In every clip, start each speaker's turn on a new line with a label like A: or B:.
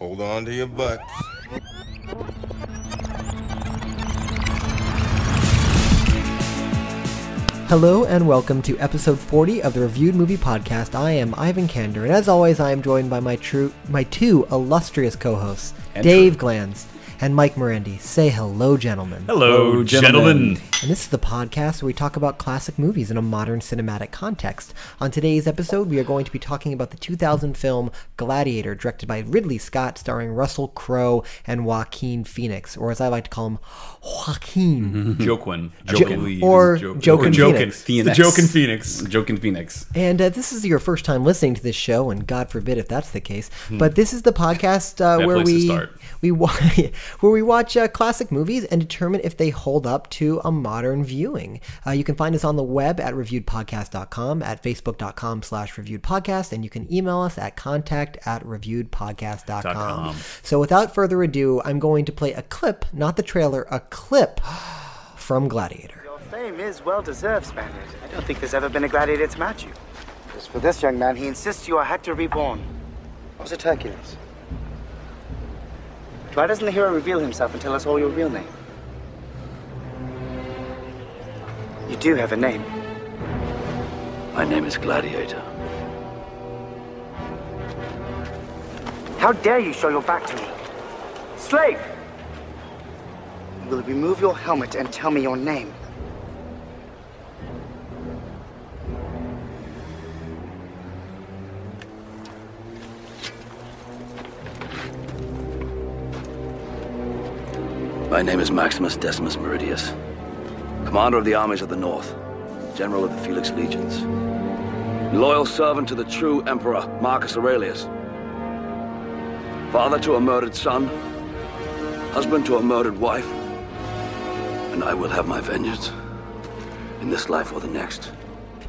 A: Hold on to your butts.
B: Hello and welcome to episode 40 of the Reviewed Movie Podcast. I am Ivan Kander, and as always, I am joined by my true, my two illustrious co-hosts,
C: And
B: Dave Glanz and Mike Morandi. Say hello, gentlemen.
D: Hello,
C: Hello,
D: gentlemen.
C: gentlemen.
B: And this is the podcast where we talk about classic movies in a modern cinematic context. On today's episode, we are going to be talking about the 2000 film Gladiator, directed by Ridley Scott, starring Russell Crowe and Joaquin Phoenix, or as I like to call him, Joaquin.
D: Joaquin.
B: Jo-
D: Jokin.
B: or Joaquin
D: Jokin.
B: Phoenix.
D: The Jokin Phoenix.
C: Joking Phoenix.
B: And uh, this is your first time listening to this show, and God forbid if that's the case. But this is the podcast uh, where
D: place to
B: we
D: start.
B: We wa- where we watch uh, classic movies and determine if they hold up to a modern viewing. Uh, you can find us on the web at reviewedpodcast.com, at facebook.com slash reviewedpodcast, and you can email us at contact at reviewedpodcast.com.
D: com.
B: So without further ado, I'm going to play a clip, not the trailer, a clip from Gladiator.
E: Your fame is well deserved, Spaniard. I don't think there's ever been a gladiator to match you. As for this young man, he insists you are Hector reborn. Or was it Hercules? Why doesn't the hero reveal himself and tell us all your real name? You do have a name.
F: My name is Gladiator.
E: How dare you show your back to me? Slave! You will remove your helmet and tell me your name.
F: My name is Maximus Decimus Meridius, commander of the armies of the North, general of the Felix Legions, loyal servant to the true emperor Marcus Aurelius, father to a murdered son, husband to a murdered wife, and I will have my vengeance in this life or the next.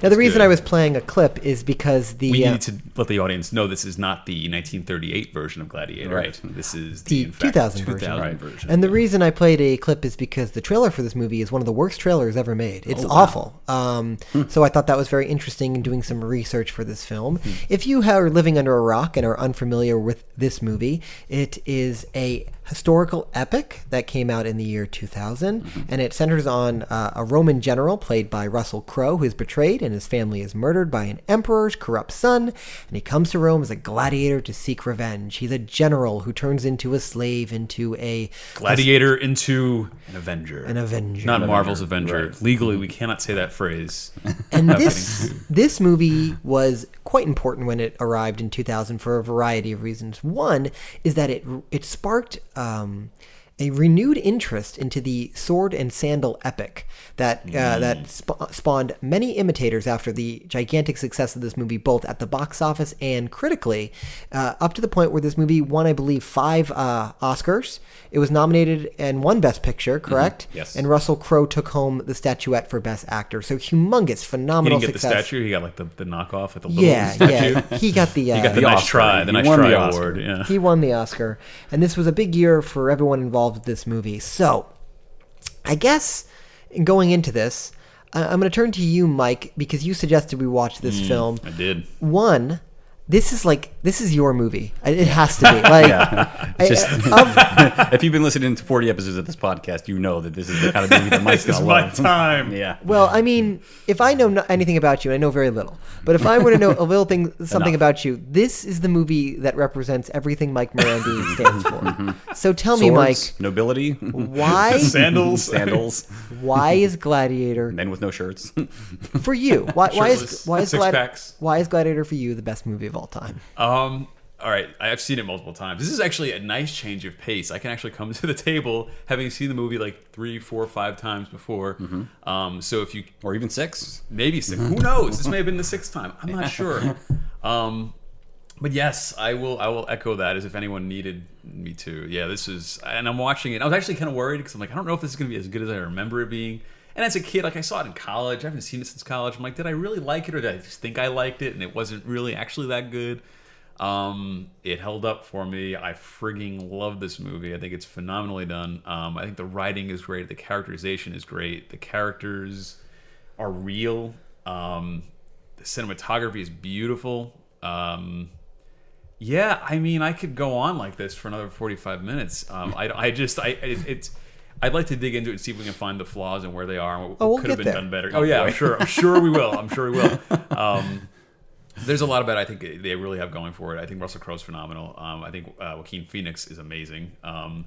B: Now, the reason
D: good.
B: I was playing a clip is because the
D: We
B: uh,
D: need to let the audience know this is not the 1938 version of Gladiator.
C: Right.
D: This is the,
B: the
D: fact,
B: 2000 version.
C: Right.
D: version.
B: And the reason I played a clip is because the trailer for this movie is one of the worst trailers ever made. It's awful. Um, So I thought that was very interesting in doing some research for this film. If you are living under a rock and are unfamiliar with this movie, it is a historical epic that came out in the year 2000, and it centers on uh, a Roman general played by Russell Crowe who is betrayed and his family is murdered by an emperor's corrupt son, and he comes to Rome as a gladiator to seek revenge. He's a general who turns into a slave, into a
D: Gladiator into an Avenger.
B: An Avenger.
D: Not
B: An
D: Marvel's Avenger.
C: Right.
D: Legally, we cannot say that phrase.
B: And this this movie was quite important when it arrived in 2000 for a variety of reasons. One is that it it sparked um, a renewed interest into the sword and sandal epic that uh, that sp- spawned many imitators after the gigantic success of this movie, both at the box office and critically, uh, up to the point where this movie won, I believe, five uh, Oscars. It was nominated and won Best Picture, correct?
C: Yes.
B: And Russell Crowe took home the statuette for Best Actor. So humongous,
D: He
B: phenomenal
D: didn't get
B: success.
D: the statue. He got like the, the knockoff at the little
B: Yeah,
D: statue.
B: yeah. He got the. Uh,
D: He got the,
C: The
D: nice
C: Oscar.
D: try. The
C: He
D: nice
C: won
D: try
C: the Oscar.
D: award. Yeah.
B: he won the Oscar, and this was a big year for everyone involved with this movie. So, I guess going into this, I- I'm going to turn to you, Mike, because you suggested we watch this mm, film.
D: I did.
B: One, this is like this is your movie. It has to be like. I-
C: Just-
B: of-
C: if you've been listening to 40 episodes of this podcast, you know that this is the kind of movie that Mike's
D: This is
C: gonna
D: my
C: love.
D: time.
C: Yeah.
B: Well, I mean, if I know no- anything about you, and I know very little, but if I were to know a little thing, something
C: Enough.
B: about you, this is the movie that represents everything Mike Morandi stands for. So tell me, Mike,
C: nobility,
B: why
D: Sandals.
C: sandals,
B: why is Gladiator
C: men with no shirts.
B: for you? Why, why is
D: Shirtless,
B: why is
D: six
B: Gladi-
D: packs.
B: why is Gladiator for you the best movie of all time?
D: Um. All right, I've seen it multiple times. This is actually a nice change of pace. I can actually come to the table having seen the movie like three, four, five times before. Um. So if you
C: or even six.
D: maybe six, who knows? This may have been the sixth time. I'm not sure. Um. But yes, I will. I will echo that as if anyone needed me to. Yeah, this is, and I'm watching it. I was actually kind of worried because I'm like, I don't know if this is going to be as good as I remember it being. And as a kid, like I saw it in college. I haven't seen it since college. I'm like, did I really like it, or did I just think I liked it, and it wasn't really actually that good? Um, it held up for me. I frigging love this movie. I think it's phenomenally done. Um, I think the writing is great. The characterization is great. The characters are real. Um, the cinematography is beautiful. Um, Yeah, I mean, I could go on like this for another forty-five minutes. Um, I, I just, I, it, it's, I'd like to dig into it and see if we can find the flaws and where they are and what
B: Oh, we'll
D: could have been
B: there.
D: done better. Oh yeah, I'm sure, I'm sure we will. I'm sure we will. Um, there's a lot about it I think they really have going for it. I think Russell Crowe's phenomenal. Um, I think uh, Joaquin Phoenix is amazing. Um,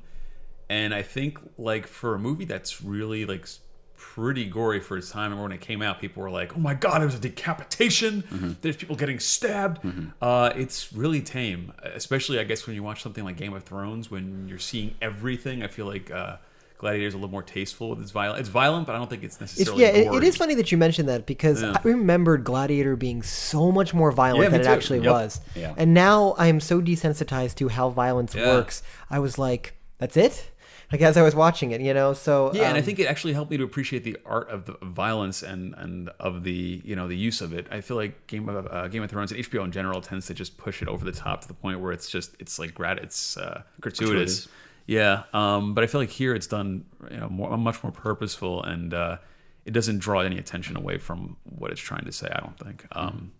D: and I think like for a movie that's really like pretty gory for its time, and when it came out, people were like, "Oh my god, it was a decapitation! There's people getting stabbed." Uh, it's really tame, especially I guess when you watch something like Game of Thrones, when you're seeing everything. I feel like uh, Gladiator is a little more tasteful with its violence. It's violent, but I don't think it's
B: It's,
D: necessarily.
B: yeah, it, is funny that you mentioned that because
D: Yeah.
B: I remembered Gladiator being so much more violent
D: Yeah,
B: than it
D: too.
B: actually
C: Yep.
B: was.
C: Yeah.
B: And now I am so desensitized to how violence
D: Yeah.
B: works. I was like, that's it? Like as I was watching it, you know? So
D: Yeah, and I
B: um,
D: think it actually helped me to appreciate the art of the violence and and of the you know the use of it. I feel like Game of uh, Game of Thrones and HBO in general tends to just push it over the top to the point where it's just it's like grat it's uh, gratuitous.
C: Gratuitous.
D: Yeah, um, but I feel like here it's done you know more, much more purposeful and uh, it doesn't draw any attention away from what it's trying to say. I don't think. Um,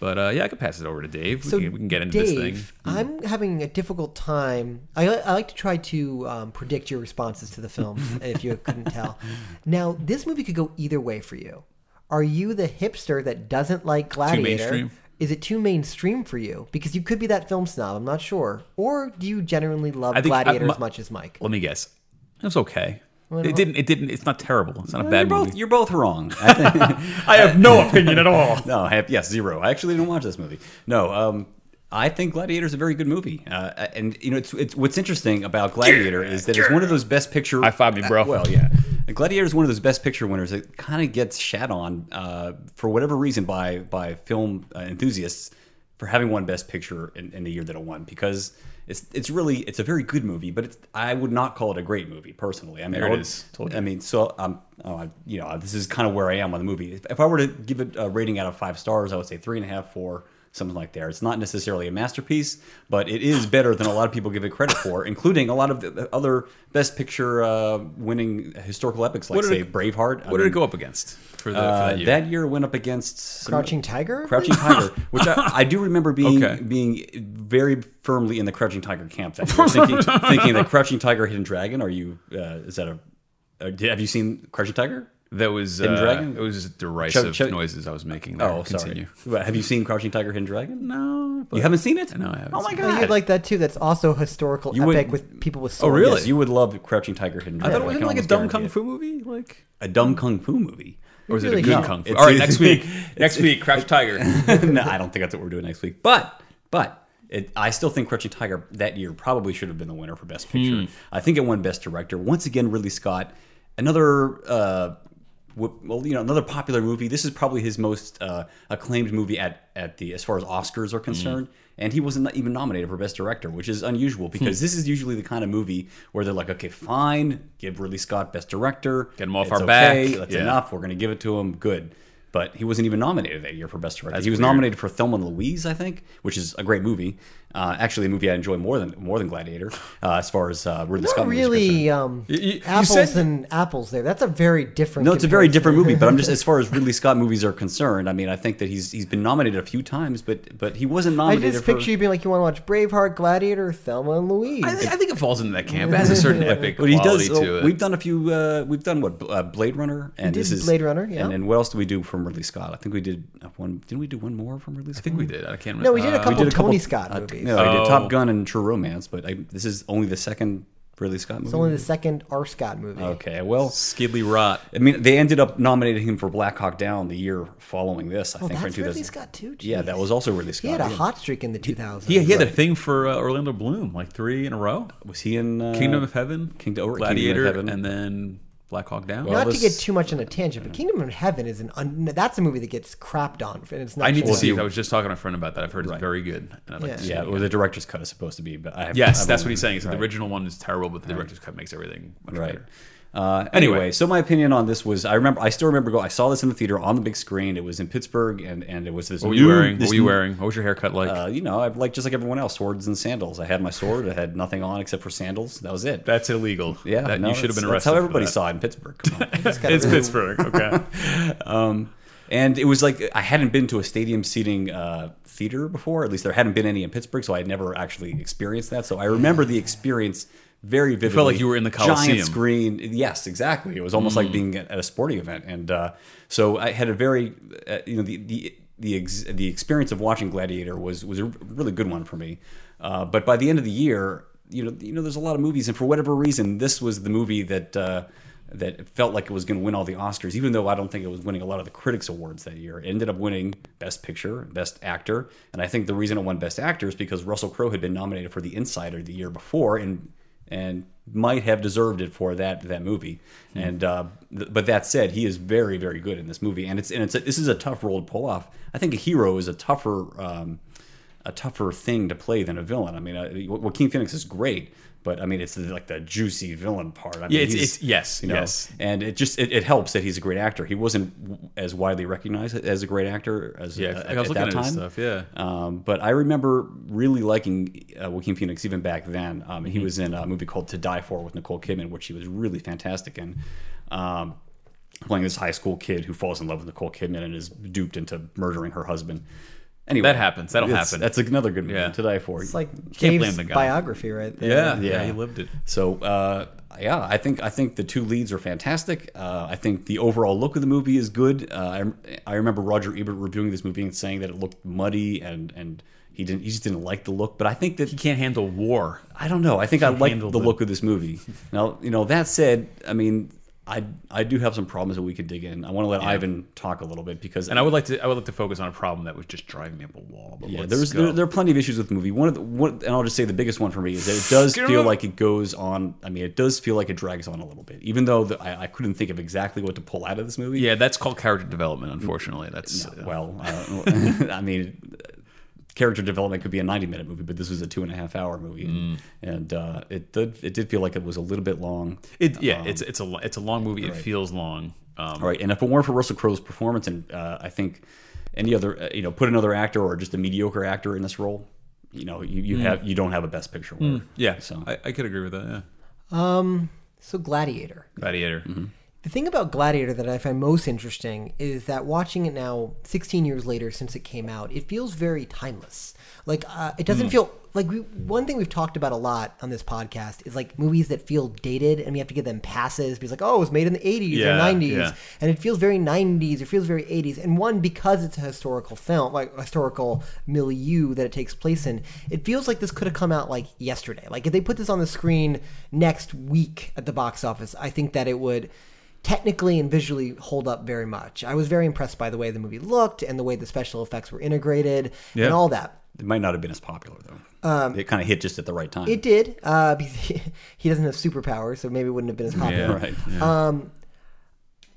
D: but uh, yeah, I could pass it over to Dave. We, can, we can get into
B: Dave,
D: this thing.
B: I'm having a difficult time. I, I like to try to um, predict your responses to the film, if you couldn't tell. Now, this movie could go either way for you. Are you the hipster that doesn't like Gladiator? Is it too mainstream for you? Because you could be that film snob. I'm not sure. Or do you genuinely love
D: I think I-
B: Gladiator
D: my-
B: as much as Mike?
D: Let me guess. It was okay. It didn't. It didn't. It's not terrible. It's not a
C: You're
D: bad
C: both,
D: movie.
C: you're both wrong. I
D: have no opinion at all.
C: no, I have, yes, zero. I actually didn't watch this movie. No, um, I think Gladiator is a very good movie. Uh, and you know, it's, it's what's interesting about Gladiator is that it's one of those best picture.
D: High five me, bro.
C: Well, yeah, Gladiator is one of those best picture winners that kind of gets shat on uh, for whatever reason by by film uh, enthusiasts for having won Best Picture in, in the year that it won because. It's, it's really it's a very good movie, but it's, I would not call it a great movie personally. I mean,
D: There
C: I would-
D: is.
C: I mean, so um, oh, I- you know, this is kind of where I am on the movie. If, if I were to give it a rating out of five stars, I would say three and a half, four, something like there. It's not necessarily a masterpiece, but it is better than a lot of people give it credit for, including a lot of the other Best Picture uh, winning historical epics, like say
D: it-
C: Braveheart. I
D: What did it go up against for, the, for
C: uh,
D: that year?
C: that year went up against some-
B: Crouching Tiger?
C: Crouching Tiger, which I, I do remember being
D: Okay.
C: being very firmly in the Crouching Tiger camp that year, thinking, thinking that Crouching Tiger, Hidden Dragon. Are you? Uh, is that a? Uh, have you seen Crouching Tiger?
D: That was
C: Hidden
D: uh,
C: Dragon?
D: It was derisive
C: Chub- Chub-
D: noises I was making. There.
C: Oh,
D: continue.
C: sorry. What, Have you seen Crouching Tiger, Hidden Dragon?
D: No, but
C: You haven't seen it?
D: No, I haven't
C: Oh my
D: seen
B: Oh,
C: god!
B: you'd like that too. That's also historical
C: You would-
B: epic with people with
D: Oh,
B: swords.
D: really?
C: Yes, you would love Crouching Tiger, Hidden Dragon.
D: I
C: Dragon.
D: thought it was
C: can
D: like a
C: almost
D: dumb
C: guarantee
D: kung
C: it.
D: fu movie. Like,
C: A dumb kung fu movie.
D: or is it
B: really
D: a good
B: should.
D: kung fu?
C: It's-
D: All right, next week.
C: it's-
D: next week, Crouch Tiger.
C: no, I don't think that's what we're doing next week. But but it, I still think Crouching Tiger that year probably should have been the winner for Best Picture. I think it won Best Director once again. Ridley Scott, another. Uh, w- well, you know, another popular movie. This is probably his most uh, acclaimed movie at, at the as far as Oscars are concerned, and he wasn't even nominated for Best Director, which is unusual because this is usually the kind of movie where they're like, okay, fine, give Ridley Scott Best Director,
D: Get him off
C: It's
D: our
C: okay,
D: back.
C: That's
D: Yeah.
C: enough. We're going to give it to him. Good. But he wasn't even nominated that year for Best Director.
D: That's
C: he was
D: weird.
C: nominated for Thelma and Louise, I think, which is a great movie. Uh, actually, a movie I enjoy more than more than Gladiator, uh, as far as uh, Ridley
B: Not
C: Scott movies are
B: really
C: concerned.
B: um,
D: You- you- you
B: apples
D: said-
B: and apples there. That's a very different.
C: No, it's a very different movie. But I'm just as far as Ridley Scott movies are concerned. I mean, I think that he's he's been nominated a few times, but but he wasn't nominated.
B: I just
C: for.
B: picture you being like, you want to watch Braveheart, Gladiator, Thelma and Louise.
D: I, think- I think it falls into that camp. It has a certain epic
C: But he
D: quality
C: does.
D: to it.
C: We've done a few. Uh, we've done what uh, Blade Runner, and this is
B: Blade Runner, yeah.
C: And then what else did we do from Ridley Scott? I think we did uh, one. Didn't we do one more from Ridley Scott?
D: I think we did. I can't remember.
B: no, we did a
D: Uh,
B: couple
C: did a
B: Tony
C: couple-
B: Scott
C: uh,
B: movies.
C: No, I did
D: Oh.
C: Top Gun and True Romance, but I, this is only the second Ridley Scott movie.
B: It's only the second R. Scott movie.
C: Okay, well,
D: Skidley Rot.
C: I mean, they ended up nominating him for Black Hawk Down the year following this. I
B: Oh,
C: think
B: that's
C: in
B: Ridley
C: 2000
B: Scott too.
C: Yeah, that was also Ridley Scott.
B: He had a
C: yeah.
B: hot streak in the 2000s.
D: He, he had a thing for uh, Orlando Bloom, like three in a row.
C: Was he in uh,
D: Kingdom of Heaven,
C: Kingdom- or Kingdom of
D: Gladiator,
C: Heaven.
D: and then Black Hawk Down.
C: Well,
B: Not to get too much on a tangent, but Kingdom of Heaven is an un- that's a movie that gets crapped on, and it's not.
D: I need to see it. I was just talking to a friend about that. I've heard it's
C: Right.
D: very good. And I'd like
B: Yeah.
D: to see
C: Yeah,
D: it
C: or the director's cut is supposed to be, but I have.
D: Yes,
C: I've
D: that's
C: only-
D: what he's saying. Is
C: right.
D: the original one is terrible, but the director's cut makes everything much
C: Right.
D: better.
C: Uh,
D: Anyway.
C: so my opinion on this was I remember I still remember go I saw this in the theater on the big screen. It was in Pittsburgh and and it was this.
D: What were you
C: new-
D: wearing? What were you wearing? What was your haircut like?
C: Uh, you know, I like just like everyone else, swords and sandals. I had my sword. I had nothing on except for sandals. That was it.
D: that's illegal.
C: yeah,
D: that,
C: no,
D: you should have
C: that's-
D: been arrested.
C: That's how everybody
D: that.
C: saw it in Pittsburgh.
D: It's
B: really-
D: Pittsburgh. Okay.
C: and it was like I hadn't been to a stadium seating uh, theater before. At least there hadn't been any in Pittsburgh, so I had never actually experienced that. So I remember the experience very vividly.
D: felt like you were in the Coliseum.
C: Giant screen. Yes, exactly. It was almost like being at a sporting event, and uh, so I had a very, uh, you know, the the the ex- the experience of watching Gladiator was was a really good one for me. Uh, but by the end of the year, you know, you know, there's a lot of movies, and for whatever reason, this was the movie that. Uh, that felt like it was going to win all the Oscars, even though I don't think it was winning a lot of the critics awards that year. It ended up winning Best Picture, Best Actor, and I think the reason it won Best Actor is because Russell Crowe had been nominated for The Insider the year before, and and might have deserved it for that that movie. And uh, th- but that said, he is very very good in this movie, and it's and it's a, this is a tough role to pull off. I think a hero is a tougher. Um, a tougher thing to play than a villain. I mean, uh, Joaquin Phoenix is great, but I mean, it's like the juicy villain part. I mean,
D: Yeah, it's- it's- yes,
C: you know,
D: yes.
C: and it just it, it helps that he's a great actor. He wasn't as widely recognized as a great actor as
D: Yeah,
C: uh,
D: I was
C: at
D: looking
C: that
D: at
C: time.
D: stuff, yeah.
C: Um, but I remember really liking uh, Joaquin Phoenix even back then. Um,
D: Mm-hmm.
C: He was in a movie called To Die For with Nicole Kidman, which he was really fantastic in. Um, playing this high school kid who falls in love with Nicole Kidman and is duped into murdering her husband. Anyway,
D: That happens. That'll
C: it's-
D: happen.
C: That's another good movie.
D: Yeah.
C: To Die For.
B: It's like
D: Can't blame
B: Dave's
D: the guy.
B: biography right there.
D: Yeah, yeah,
C: Yeah.
D: he lived it.
C: So uh, yeah, I think I think the two leads are fantastic. Uh, I think the overall look of the movie is good. Uh, I, I remember Roger Ebert reviewing this movie and saying that it looked muddy and and he didn't he just didn't like the look. But I think that
D: He can't handle war.
C: I don't know. I think I like
D: handle
C: the
D: the-
C: look of this movie. Now you know that said, I mean. I, I do have some problems that we could dig in. I want to let Ivan talk a little bit because
D: And I would like to I would like to focus on a problem that was just driving me up a wall. But
C: yeah, there's there, there are plenty of issues with the movie. One of the one, and I'll just say the biggest one for me is that it does feel like it goes on. I mean, it does feel like it drags on a little bit, even though the, I, I couldn't think of exactly what to pull out of this movie.
D: yeah, that's called character development. Unfortunately, that's uh,
C: Well, uh, I mean, character development could be a 90 minute movie, but this was a two and a half hour movie,
D: Mm.
C: and uh, it did it did feel like it was a little bit long.
D: it. Yeah, it's it's a it's a long movie. It feels long. Um,
C: All right, and if it weren't for Russell Crowe's performance, and uh, I think any other, uh, you know, put another actor or just a mediocre actor in this role, you know, you, you have you don't have a best picture winner.
D: Mm. Yeah,
C: so
D: I, I could agree with that. Yeah,
B: So Gladiator.
D: Gladiator.
C: Mm-hmm.
B: The thing about Gladiator that I find most interesting is that watching it now, 16 years later since it came out, it feels very timeless. Like uh, it doesn't feel like we, one thing we've talked about a lot on this podcast is like movies that feel dated, and we have to give them passes because like oh, it was made in the 80s
D: Yeah,
B: or 90s,
D: yeah.
B: and it feels very 90s. It feels very 80s, and one because it's a historical film, like a historical milieu that it takes place in. It feels like this could have come out like yesterday. Like if they put this on the screen next week at the box office, I think that it would technically and visually hold up very much. I was very impressed by the way the movie looked and the way the special effects were integrated
D: Yeah.
B: and all that.
C: it might not have been as popular though. it kind of hit just at the right time.
B: Um, It did. Uh, he, he doesn't have superpowers, so maybe it wouldn't have been as popular.
C: Yeah, right.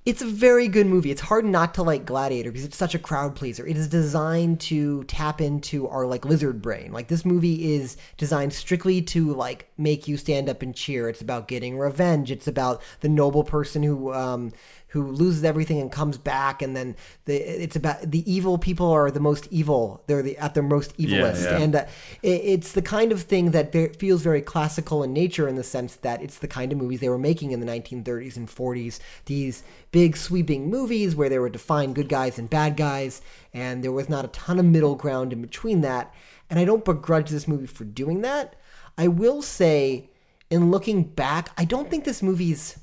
B: It's a very good movie. It's hard not to like Gladiator because it's such a crowd pleaser. It is designed to tap into our like lizard brain. Like this movie is designed strictly to like make you stand up and cheer. It's about getting revenge. It's about the noble person who um who loses everything and comes back and then the it's about the evil people are the most evil. They're the at their most evilest.
D: yeah.
B: And uh, it, it's the kind of thing that feels very classical in nature in the sense that it's the kind of movies they were making in the 1930s and 40s. These big sweeping movies where there were defined good guys and bad guys, and there was not a ton of middle ground in between that. And I don't begrudge this movie for doing that. I will say, in looking back, I don't think this movie's.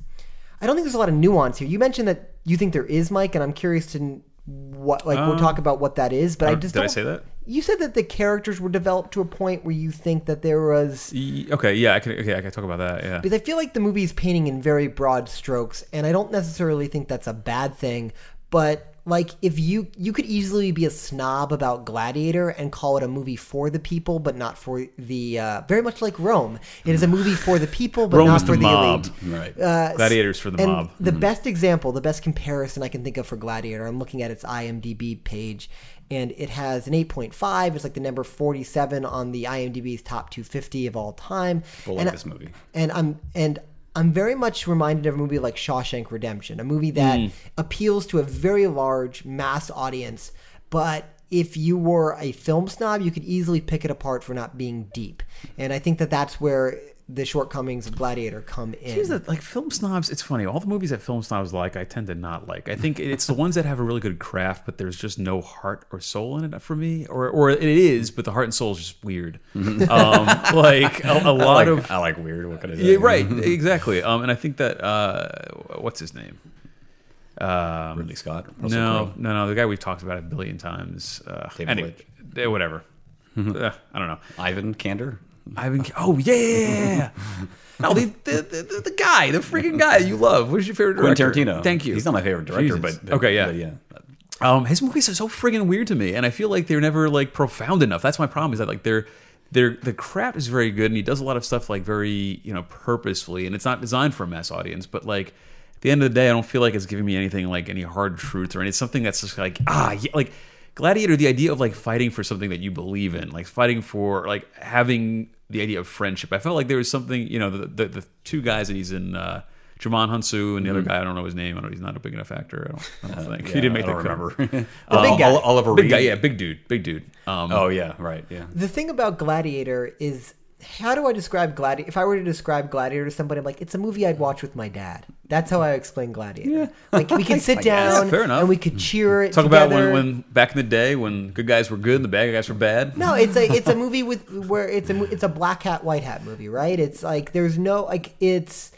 B: I don't think there's a lot of nuance here. You mentioned that you think there is, Mike, and I'm curious to what like we'll talk about what that is. But I
D: uh,
B: just
D: did I say that?
B: You said that the characters were developed to a point where you think that there was
D: Okay, yeah, I can. Okay, I can talk about that. Yeah.
B: because I feel like the movie is painting in very broad strokes, and I don't necessarily think that's a bad thing. But like, if you you could easily be a snob about Gladiator and call it a movie for the people, but not for the uh, very much like Rome. It is a movie for the people, but
D: Rome
B: not for
D: the
B: the,
D: mob.
B: elite.
C: right.
B: Uh,
D: Gladiators for the
B: and
D: mob.
B: The best example, the best comparison I can think of for Gladiator, I'm looking at its IMDb page, and it has an 8.5. It's like the number 47 on the IMDb's top 250 of all time.
C: People
B: and
C: like this movie.
B: And I'm and I'm very much reminded of a movie like Shawshank Redemption, a movie that
C: Hmm.
B: appeals to a very large mass audience, but if you were a film snob, you could easily pick it apart for not being deep. And I think that that's where the shortcomings of Gladiator come in.
D: Here's the like film snobs. It's funny. All the movies that film snobs like, I tend to not like. I think it's the ones that have a really good craft, but there's just no heart or soul in it for me. Or or it is, but the heart and soul is just weird. um, like a lot
C: like,
D: of
C: I like weird. What can I do?
D: yeah, right, exactly. Um, and I think that uh, what's his name? Um,
C: Ridley Scott. Russell
D: no,
C: Crowe.
D: no, no. The guy we've talked about a billion times. Uh,
C: David
D: anyway, whatever. Uh, I don't know.
C: Ivan Kander.
D: Ivan. Oh yeah. no, the, the, the the guy, the freaking guy you love. Who's your favorite director?
C: Quentin Tarantino.
D: Thank you.
C: He's not my favorite director,
D: Jesus.
C: but, but
D: okay, yeah.
C: but yeah.
D: Um, his movies are so friggin' weird to me, and I feel like they're never like profound enough. That's my problem. Is that like they're they're the craft is very good, and he does a lot of stuff like very you know purposefully, and it's not designed for a mass audience. But like at the end of the day, I don't feel like it's giving me anything like any hard truth or any something that's just like ah yeah, like Gladiator. The idea of like fighting for something that you believe in, like fighting for like having the idea of friendship. I felt like there was something you know the the, the two guys that he's in. Uh, Djimon Hounsou and the other guy, I don't know his name. I don't, he's not a big enough actor. I don't, I don't think
C: Yeah,
D: he didn't make
C: I
D: the
C: don't
D: cut.
C: remember.
B: The big guy.
C: Ol- Oliver
D: Big guy, yeah, big dude, big dude. Um,
C: Oh yeah, right. Yeah.
B: the thing about Gladiator is how do I describe Gladiator? If I were to describe Gladiator to somebody, I'm like, it's a movie I'd watch with my dad. That's how I explain Gladiator. Like we could sit down
D: Yeah, fair enough.
B: and we could cheer it
D: talk
B: together.
D: about when, when back in the day when good guys were good and the bad guys were bad.
B: No, it's a it's a movie with where it's a mo- it's a black hat white hat movie, right? It's like there's no like it's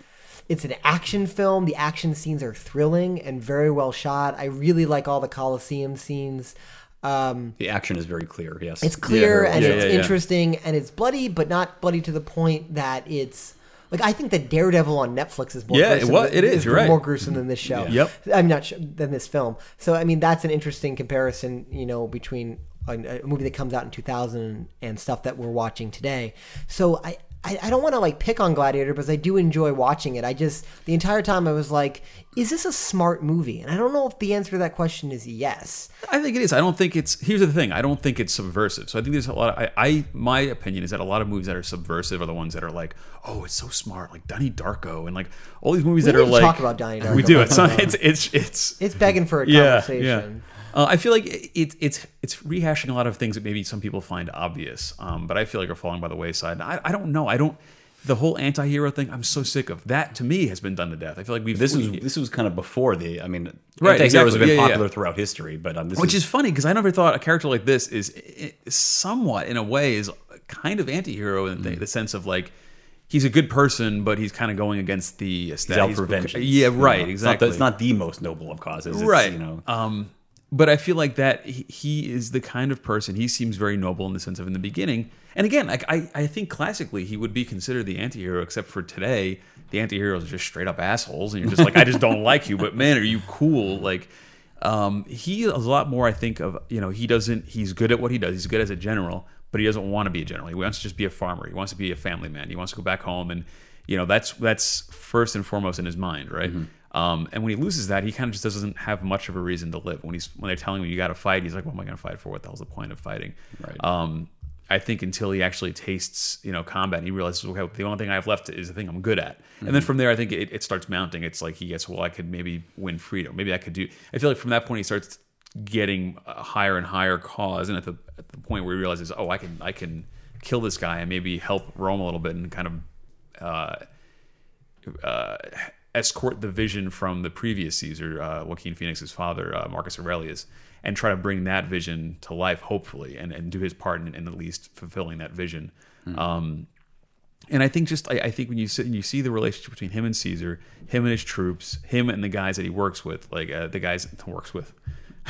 B: it's an action film. The action scenes are thrilling and very well shot. I really like all the Coliseum scenes. Um,
C: The action is very clear. Yes.
B: it's clear
D: Yeah,
B: and
D: yeah,
B: it's
D: yeah, yeah.
B: interesting and it's bloody, but not bloody to the point that it's like I think that Daredevil on Netflix is more
D: Yeah, it
B: gruesome
D: wa-
B: than-
D: it is, you're right.
B: more gruesome than this show.
D: Yep.
B: I'm not sure than this film. So I mean, that's an interesting comparison, you know, between a, a movie that comes out in 2000 and stuff that we're watching today. So I. I, I don't want to like pick on Gladiator because I do enjoy watching it. I just the entire time I was like, "Is this a smart movie?" And I don't know if the answer to that question is yes.
D: I think it is. I don't think it's. Here's the thing. I don't think it's subversive. So I think there's a lot. Of, I, I my opinion is that a lot of movies that are subversive are the ones that are like, oh, it's so smart, like Donnie Darko, and like all these movies
B: We
D: that are like.
B: talk about Donnie Darko,
D: We do. It's not. It's it's it's.
B: It's begging for a
D: yeah,
B: conversation.
D: yeah. Uh, I feel like it's it's it's rehashing a lot of things that maybe some people find obvious, um, but I feel like are falling by the wayside. And I, I don't know. I don't. The whole anti-hero thing, I'm so sick of. That to me has been done to death. I feel like we've
C: This was this was kind of before the. I mean,
D: Right,
C: anti-heroes
D: exactly.
C: have been
D: Yeah,
C: popular
D: yeah.
C: throughout history, but um, this
D: which
C: is,
D: is funny because I never thought a character like this is, is somewhat, in a way, is kind of anti-hero in
C: Mm.
D: the, the sense of like he's a good person, but he's kind of going against the
C: out.
D: Yeah, right,
C: It's not the-
D: exactly.
C: It's not, the, most noble of causes. It's,
D: right.
C: You know.
D: Um, but I feel like that he, he is the kind of person. He seems very noble in the sense of in the beginning. And again, like I, I think classically he would be considered the anti-hero, except for today, the anti-heroes are just straight up assholes, and you're just like, I just don't like you. But man, are you cool? Like, um, he is a lot more. I think of you know he doesn't. He's good at what he does. He's good as a general, but he doesn't want to be a general. He wants to just be a farmer. He wants to be a family man. He wants to go back home and you know that's that's first and foremost in his mind, right? Um, and when he loses that, he kind of just doesn't have much of a reason to live. When he's when they're telling him you got to fight, he's like, "What am I going to fight for? What the hell's the point of fighting?"
C: Right.
D: Um, I think until he actually tastes, you know, combat, and he realizes, okay, the only thing I have left is the thing I'm good at. And then from there, I think it, it starts mounting. It's like he gets, well, I could maybe win freedom. Maybe I could do. I feel like from that point, he starts getting a higher and higher cause, and at the at the point where he realizes, oh, I can I can kill this guy and maybe help Rome a little bit and kind of. Uh, uh, escort the vision from the previous Caesar, uh, Joaquin Phoenix's father, uh, Marcus Aurelius, and try to bring that vision to life, hopefully, and, and do his part in, in at least fulfilling that vision. Um, and I think just I, I think when you sit and you see the relationship between him and Caesar, him and his troops, him and the guys that he works with, like uh, the guys that he works with,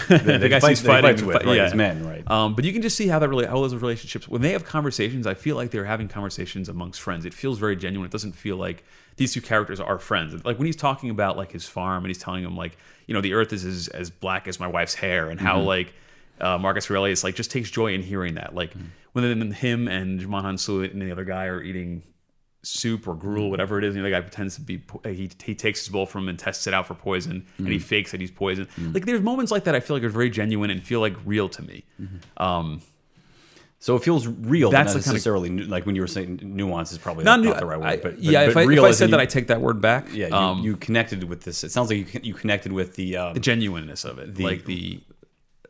D: the,
C: that he
D: guys
C: fights-
D: he's
C: he
D: fighting
C: with, right, his men, right.
D: um, but you can just see how that really how those relationships when they have conversations. I feel like they're having conversations amongst friends. It feels very genuine. It doesn't feel like these two characters are friends. Like when he's talking about like his farm and he's telling him like you know the earth is as, as black as my wife's hair and how like uh, Marcus Aurelius like just takes joy in hearing that. Like when then him and Djimon Hounsou and the other guy are eating soup or gruel, whatever it is. And the other guy pretends to be, he, he takes his bowl from him and tests it out for poison, and he fakes that he's poison. Like there's moments like that I feel like are very genuine and feel like real to me. Um,
C: So it feels real,
D: That's
C: not
D: kind of-
C: necessarily like when you were saying nuance is probably
D: not
C: not, the right word.
D: I-
C: but, but
D: yeah, if
C: but
D: I, if I said
C: in
D: that,
C: you-
D: I take that word back.
C: yeah, you,
D: um,
C: you connected with this. It sounds like you you connected with the uh,
D: the genuineness of it,
C: the-
D: like the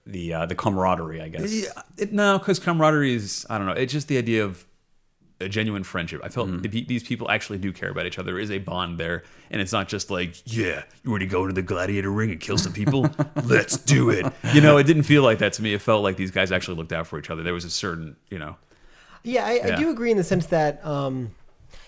C: the uh, the camaraderie, I guess.
D: It, no, because camaraderie is I don't know. It's just the idea of a genuine friendship. I felt
C: Mm-hmm.
D: the- these people actually do care about each other. There is a bond there, and it's not just like, yeah, you want to go into the gladiator ring and kill some people? Let's do it. You know, it didn't feel like that to me. It felt like these guys actually looked out for each other. There was a certain, you know,
B: Yeah, I, I do agree in the sense that um,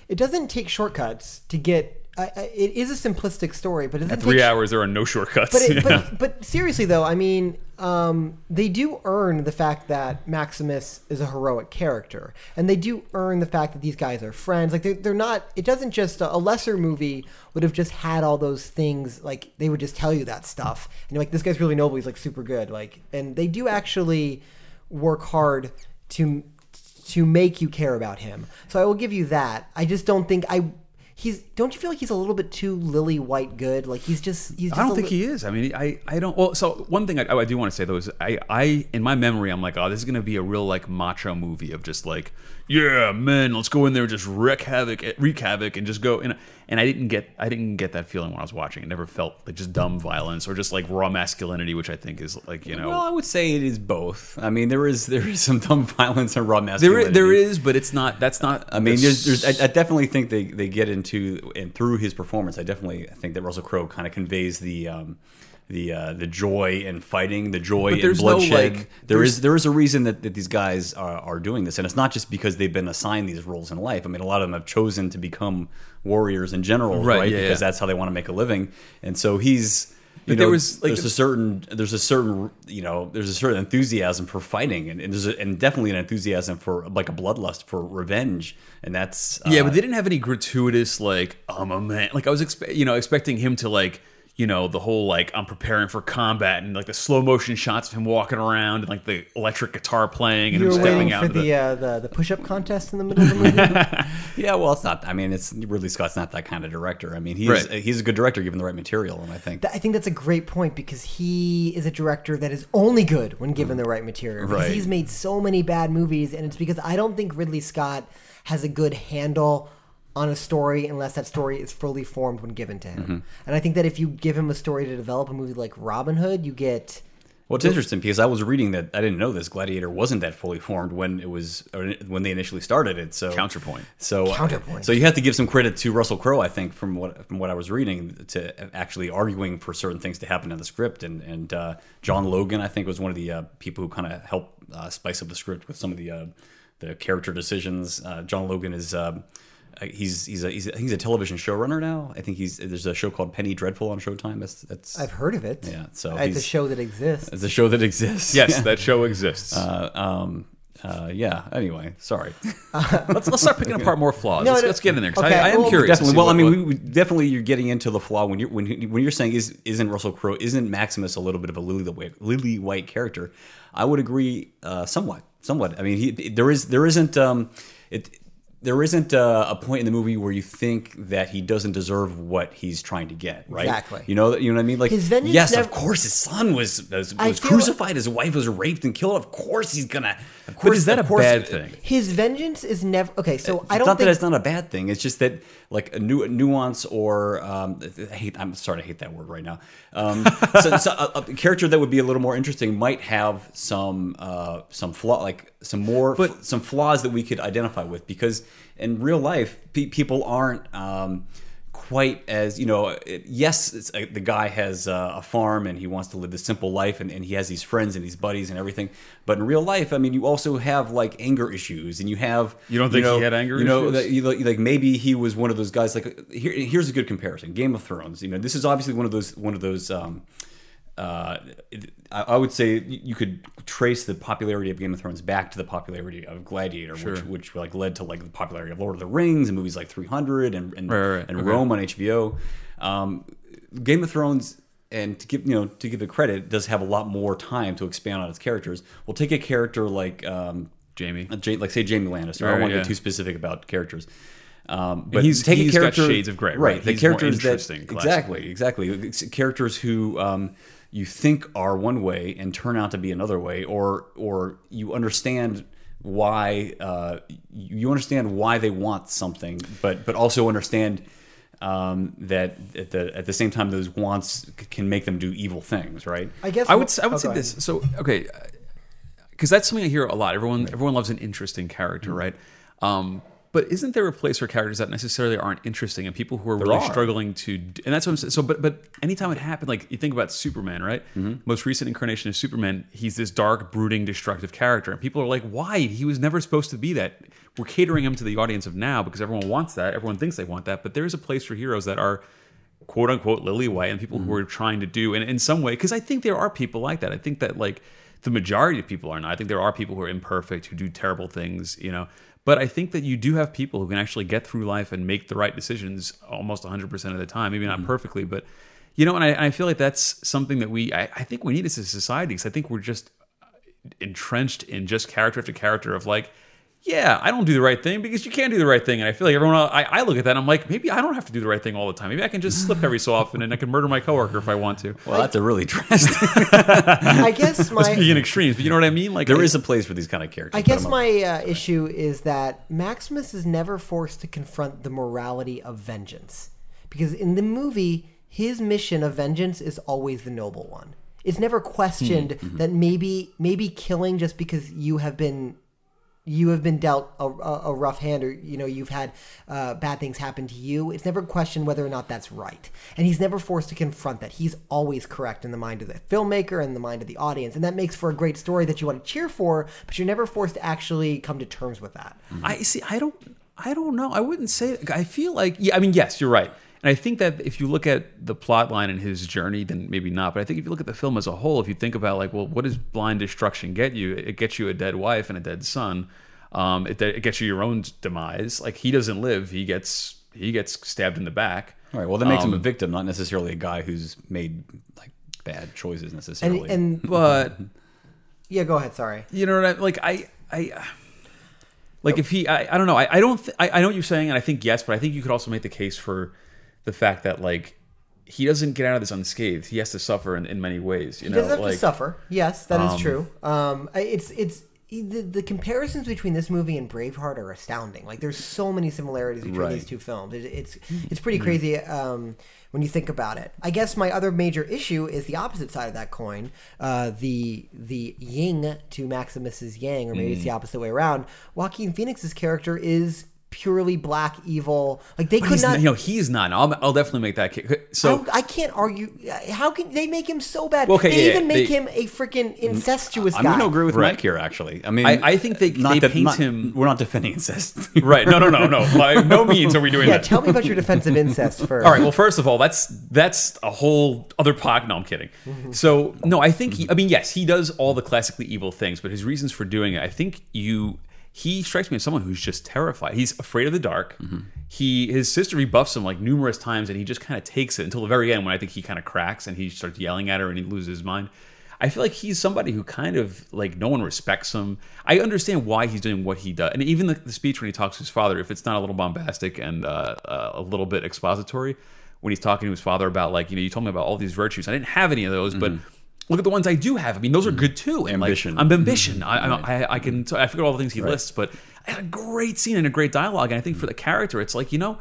B: it doesn't take shortcuts to get. I, I, it is a simplistic story, but it
D: at three
B: take,
D: hours there are no shortcuts.
B: But, it,
D: Yeah.
B: but but seriously though, I mean, um, they do earn the fact that Maximus is a heroic character, and they do earn the fact that these guys are friends. Like they're, they're not. It doesn't just a lesser movie would have just had all those things. Like they would just tell you that stuff, and you're like, this guy's really noble. He's like super good. Like, and they do actually work hard to to make you care about him. So I will give you that. I just don't think I. He's. Don't you feel like he's a little bit too lily white good? Like he's just. He's. Just
D: I don't think
B: li-
D: he is. I mean, I, I don't. Well, so one thing I, I do want to say though is I, I in my memory I'm like, oh, this is gonna be a real like macho movie of just like, yeah, men, let's go in there and just wreak havoc, wreak havoc, and just go. And and I didn't get I didn't get that feeling when I was watching. It never felt like just dumb violence or just like raw masculinity, which I think is like you know.
C: Well, I would say it is both. I mean, there is there is some dumb violence and raw masculinity.
D: is, there is, but it's not. That's not.
C: I mean, there's, there's, I, I definitely think they, they get into and through his performance, I definitely think that Russell Crowe kind of conveys the um, the uh, the joy and fighting, the joy
D: But
C: in
D: there's no,
C: bloodshed.
D: like,
C: there
D: there
C: is there is a reason that, that these guys are, are doing this, and it's not just because they've been assigned these roles in life. I mean, a lot of them have chosen to become warriors in general,
D: Right,
C: right?
D: yeah,
C: because
D: yeah.
C: that's how they want to make a living, and so he's. You
D: But
C: know,
D: there was, like,
C: there's a certain there's a certain you know there's a certain enthusiasm for fighting and, and there's a, and definitely an enthusiasm for like a bloodlust for revenge and that's uh,
D: Yeah, but they didn't have any gratuitous like I'm a man. Like I was expe- you know expecting him to like you know the whole like I'm preparing for combat and like the slow motion shots of him walking around and like the electric guitar playing and
B: You
D: him
B: were
D: stepping
B: waiting
D: out.
B: for
D: into
B: the uh, the the push up contest in the middle of the movie.
C: yeah well it's not I mean it's Ridley Scott's not that kind of director I mean he's
D: Right.
C: he's a good director given the right material and I think
B: Th- I think that's a great point because he is a director that is only good when given the right material. Because
C: Right.
B: he's made so many bad movies, and it's because I don't think Ridley Scott has a good handle on a story unless that story is fully formed when given to him.
C: Mm-hmm.
B: And I think that if you give him a story to develop a movie like Robin Hood, you get
C: Well, it's interesting because I was reading that I didn't know this Gladiator wasn't that fully formed when it was or when they initially started it. So
D: Counterpoint.
C: So
B: Counterpoint.
C: So you have to give some credit to Russell Crowe, I think, from what from what I was reading, to actually arguing for certain things to happen in the script. And and uh, John Logan, I think, was one of the uh, people who kind of helped uh, spice up the script with some of the uh, the character decisions. Uh, John Logan is. Uh, He's he's a he's a, he's a television showrunner now. I think he's there's a show called Penny Dreadful on Showtime. That's that's
B: I've heard of it.
C: Yeah, so
B: it's a show that exists.
C: it's a show that exists.
D: yes,
C: Yeah.
D: that show exists.
C: Uh, um, uh, yeah. Anyway, sorry.
D: let's let's start picking apart more flaws.
B: No,
D: let's,
B: no.
D: let's get in there 'cause
B: Okay,
D: I, I am
B: well,
D: curious.
C: definitely. Well,
D: what-
C: I mean,
D: what-
C: we, we definitely you're getting into the flaw when you're when when you're saying is isn't Russell Crowe isn't Maximus a little bit of a lily white, lily white character? I would agree uh, somewhat. Somewhat. I mean, he, there is there isn't um, it. There isn't uh, a point in the movie where you think that he doesn't deserve what he's trying to get, right?
B: Exactly.
C: You know, you know what I mean? Like,
B: His vengeance
C: yes,
B: never-
C: of course, his son was was, was
B: feel-
C: crucified. His wife was raped and killed. Of course, he's gonna. Of
D: but
C: course,
D: is that a
C: of course,
D: bad thing?
B: His vengeance is never okay. So I don't
C: not
B: think
C: that it's not a bad thing. It's just that like a new nuance or um, I hate. I'm sorry, I hate that word right now. Um, so, so a, a character that would be a little more interesting might have some uh, some flaw, like some more
D: But-
C: some flaws that we could identify with because in real life pe- people aren't. Um, quite as you know it- yes it's, uh, the guy has uh, a farm and he wants to live this simple life and, and he has these friends and these buddies and everything but in real life i mean you also have like anger issues and you have
D: You don't think he
C: know,
D: had anger
C: you know
D: issues?
C: that- you know, like maybe he was one of those guys like here, here's a good comparison game of thrones you know this is obviously one of those one of those um uh, I I would say you could trace the popularity of Game of Thrones back to the popularity of Gladiator, which which like led to like the popularity of Lord of the Rings and movies like 300 and and,
D: Right, right, right.
C: and
D: Okay.
C: Rome on HBO. Um, Game of Thrones, and to give you know to give it credit, does have a lot more time to expand on its characters. We'll take a character like um,
D: Jaime.
C: uh, like say Jaime Lannister. I don't want to
D: yeah.
C: get too specific about characters. Um, but
D: he's-
C: take
D: he's
C: a
D: got shades of gray, right?
C: The
D: He's more
C: characters that
D: classically.
C: exactly, exactly. Characters who um, you think are one way and turn out to be another way, or or you understand why uh, you understand why they want something, but but also understand um, that at the at the same time those wants can make them do evil things, right?
B: I guess
D: I would I would
B: oh,
D: say this. So okay, because that's something I hear a lot. Everyone everyone loves an interesting character,
C: Mm-hmm.
D: right? Um, But isn't there a place for characters that necessarily aren't interesting and people who are really
C: are.
D: struggling to? And that's what I'm saying. So, but but anytime it happened, like you think about Superman, right?
C: Mm-hmm.
D: Most recent incarnation of Superman, he's this dark, brooding, destructive character, and people are like, "Why? He was never supposed to be that." We're catering him to the audience of now because everyone wants that. Everyone thinks they want that. But there is a place for heroes that are quote unquote lily white and people who are trying to do and in some way because i think there are people like that i think that like the majority of people are not i think there are people who are imperfect who do terrible things you know but i think that you do have people who can actually get through life and make the right decisions almost 100% of the time maybe not mm-hmm. perfectly but you know and I, I feel like that's something that we I, I think we need as a society because i think we're just uh, entrenched in just character after character of like yeah, I don't do the right thing because you can't do the right thing. And I feel like everyone, else, I, I look at that and I'm like, maybe I don't have to do the right thing all the time. Maybe I can just slip every so often and I can murder my coworker if I want to.
C: Well, that's a really drastic.
B: I guess my
D: Speaking in extremes, but you know what I mean? Like
C: there
D: I-
C: is a place for these kind of characters.
B: I guess my uh, issue is that Maximus is never forced to confront the morality of vengeance. Because in the movie, his mission of vengeance is always the noble one. It's never questioned that maybe maybe killing just because you have been you have been dealt a, a, rough hand or you know you've had uh, bad things happen to you it's never questioned whether or not that's right and he's never forced to confront that he's always correct in the mind of the filmmaker and the mind of the audience and that makes for a great story that you want to cheer for but you're never forced to actually come to terms with that
D: I see. I don't. I don't know. I wouldn't say. I feel like. Yeah. I mean, yes, you're right. And I think that if you look at the plot line and his journey, then maybe not. But I think if you look at the film as a whole, if you think about like, well, what does blind destruction get you? It gets you a dead wife and a dead son. Um, it, it gets you your own demise. Like he doesn't live. He gets he gets stabbed in the back.
C: All right. Well, that makes him a
D: Um,
C: victim, not necessarily a guy who's made like bad choices
B: and
C: necessarily.
B: and
D: But
B: yeah go ahead sorry
D: you know what I like I I like if he I, I don't know I, I don't th- I, I know what you're saying and I think yes but I think you could also make the case for the fact that like he doesn't get out of this unscathed he has to suffer in, in many ways you
B: He
D: know
B: does have
D: like
B: to suffer. Yes, that is true. Um, it's it's the, the comparisons between this movie and Braveheart are astounding. Like, there's so many similarities between
C: Right.
B: these two films. It, it's it's pretty crazy um, when you think about it. I guess my other major issue is the opposite side of that coin. Uh, the the yin to Maximus's yang, or maybe it's the opposite way around. Joaquin Phoenix's character is purely black evil. Like they
D: But
B: could
D: he's
B: not.
D: not, you know he's not I'll, I'll definitely make that case so
B: I, I can't argue. How can they make him so bad?
D: Well, okay,
B: they
D: yeah,
B: even make
D: they-
B: him a freaking incestuous
C: I'm
B: guy.
C: going to agree with
D: Right.
C: Mike here. Actually, I mean,
D: I- I think they-
C: not
D: they
C: that-
D: paint
C: not-
D: him-
C: We're not defending incest,
D: right no no no no by no means are we doing
B: Yeah,
D: that
B: tell me about your defense of incest first.
D: All right. Well, first of all, that's that's a whole other podcast. No, I'm kidding. Mm-hmm. So no, I think he, I mean, yes, he does all the classically evil things, but his reasons for doing it, I think you. He strikes me as someone who's just terrified. He's afraid of the dark. He his sister rebuffs him like numerous times, and he just kind of takes it until the very end when I think he kind of cracks and he starts yelling at her and he loses his mind. I feel like he's somebody who kind of like no one respects him. I understand why he's doing what he does, and even the, the speech when he talks to his father, if it's not a little bombastic and uh, uh, a little bit expository, when he's talking to his father about like you know you told me about all these virtues, I didn't have any of those, but look at the ones I do have. I mean, those are mm. good too. And
C: Ambition.
D: like I'm mm. ambition. I, I, I, I can I forget all the things he lists, but I had a great scene and a great dialogue, and I think for mm. the character, it's like you know.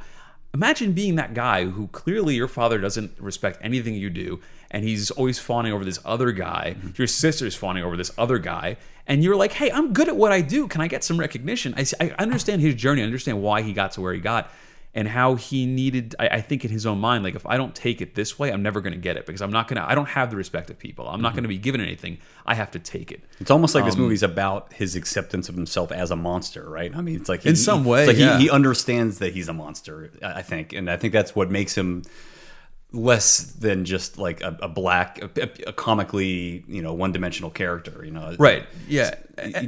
D: Imagine being that guy who clearly your father doesn't respect anything you do, and he's always fawning over this other guy. Mm-hmm. Your sister's fawning over this other guy, and you're like, "Hey, I'm good at what I do. Can I get some recognition?" I understand his journey. I understand why he got to where he got, and how he needed. I, I think in his own mind, like if I don't take it this way, I'm never going to get it because I'm not going to. I don't have the respect of people. I'm not going to be given anything. I have to take it.
C: It's almost
D: Um,
C: like this movie's about his acceptance of himself as a monster, right? I mean, it's like he,
D: In some way,
C: like
D: yeah.
C: he, he understands that he's a monster. I I think, and I think that's what makes him less than just like a, a black, a, a comically, you know, one-dimensional character. You know,
D: Right. Yeah.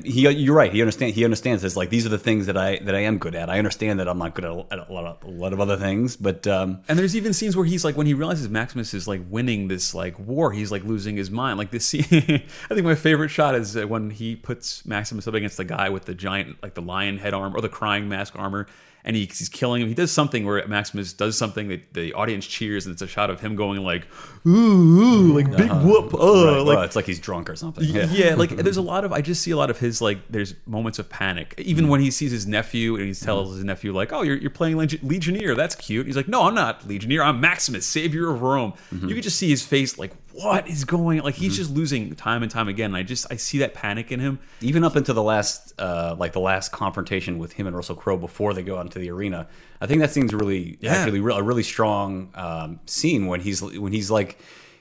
C: He, you're right. He understands. He understands this. Like these are the things that I that I am good at. I understand that I'm not good at a, lot of a lot of other things, but um,
D: And there's even scenes where he's like, when he realizes Maximus is like winning this like war, he's like losing his mind. Like this scene, I think my favorite shot is uh, when he puts Maximus up against the guy with the giant, like the lion head armor or the crying mask armor, and he, he's killing him. He does something where Maximus does something that the audience cheers, and it's a shot of him going like, ooh, ooh like big whoop, oh,
C: right,
D: like
C: well, it's like he's drunk or something.
D: yeah. like there's a lot of I just see a lot of his like there's moments of panic. Even when he sees his nephew and he tells his nephew like, "Oh, you're, you're playing Leg- Legionnaire. That's cute." He's like, "No, I'm not Legionnaire. I'm Maximus, savior of Rome." You could just see his face like, what is going? Like he's just losing time and time again. And I just I see that panic in him.
C: even up into the last uh, like the last confrontation with him and Russell Crowe before they go out into the arena. I think that scene's really
D: Yeah.
C: actually re- a really strong um, scene when he's when he's like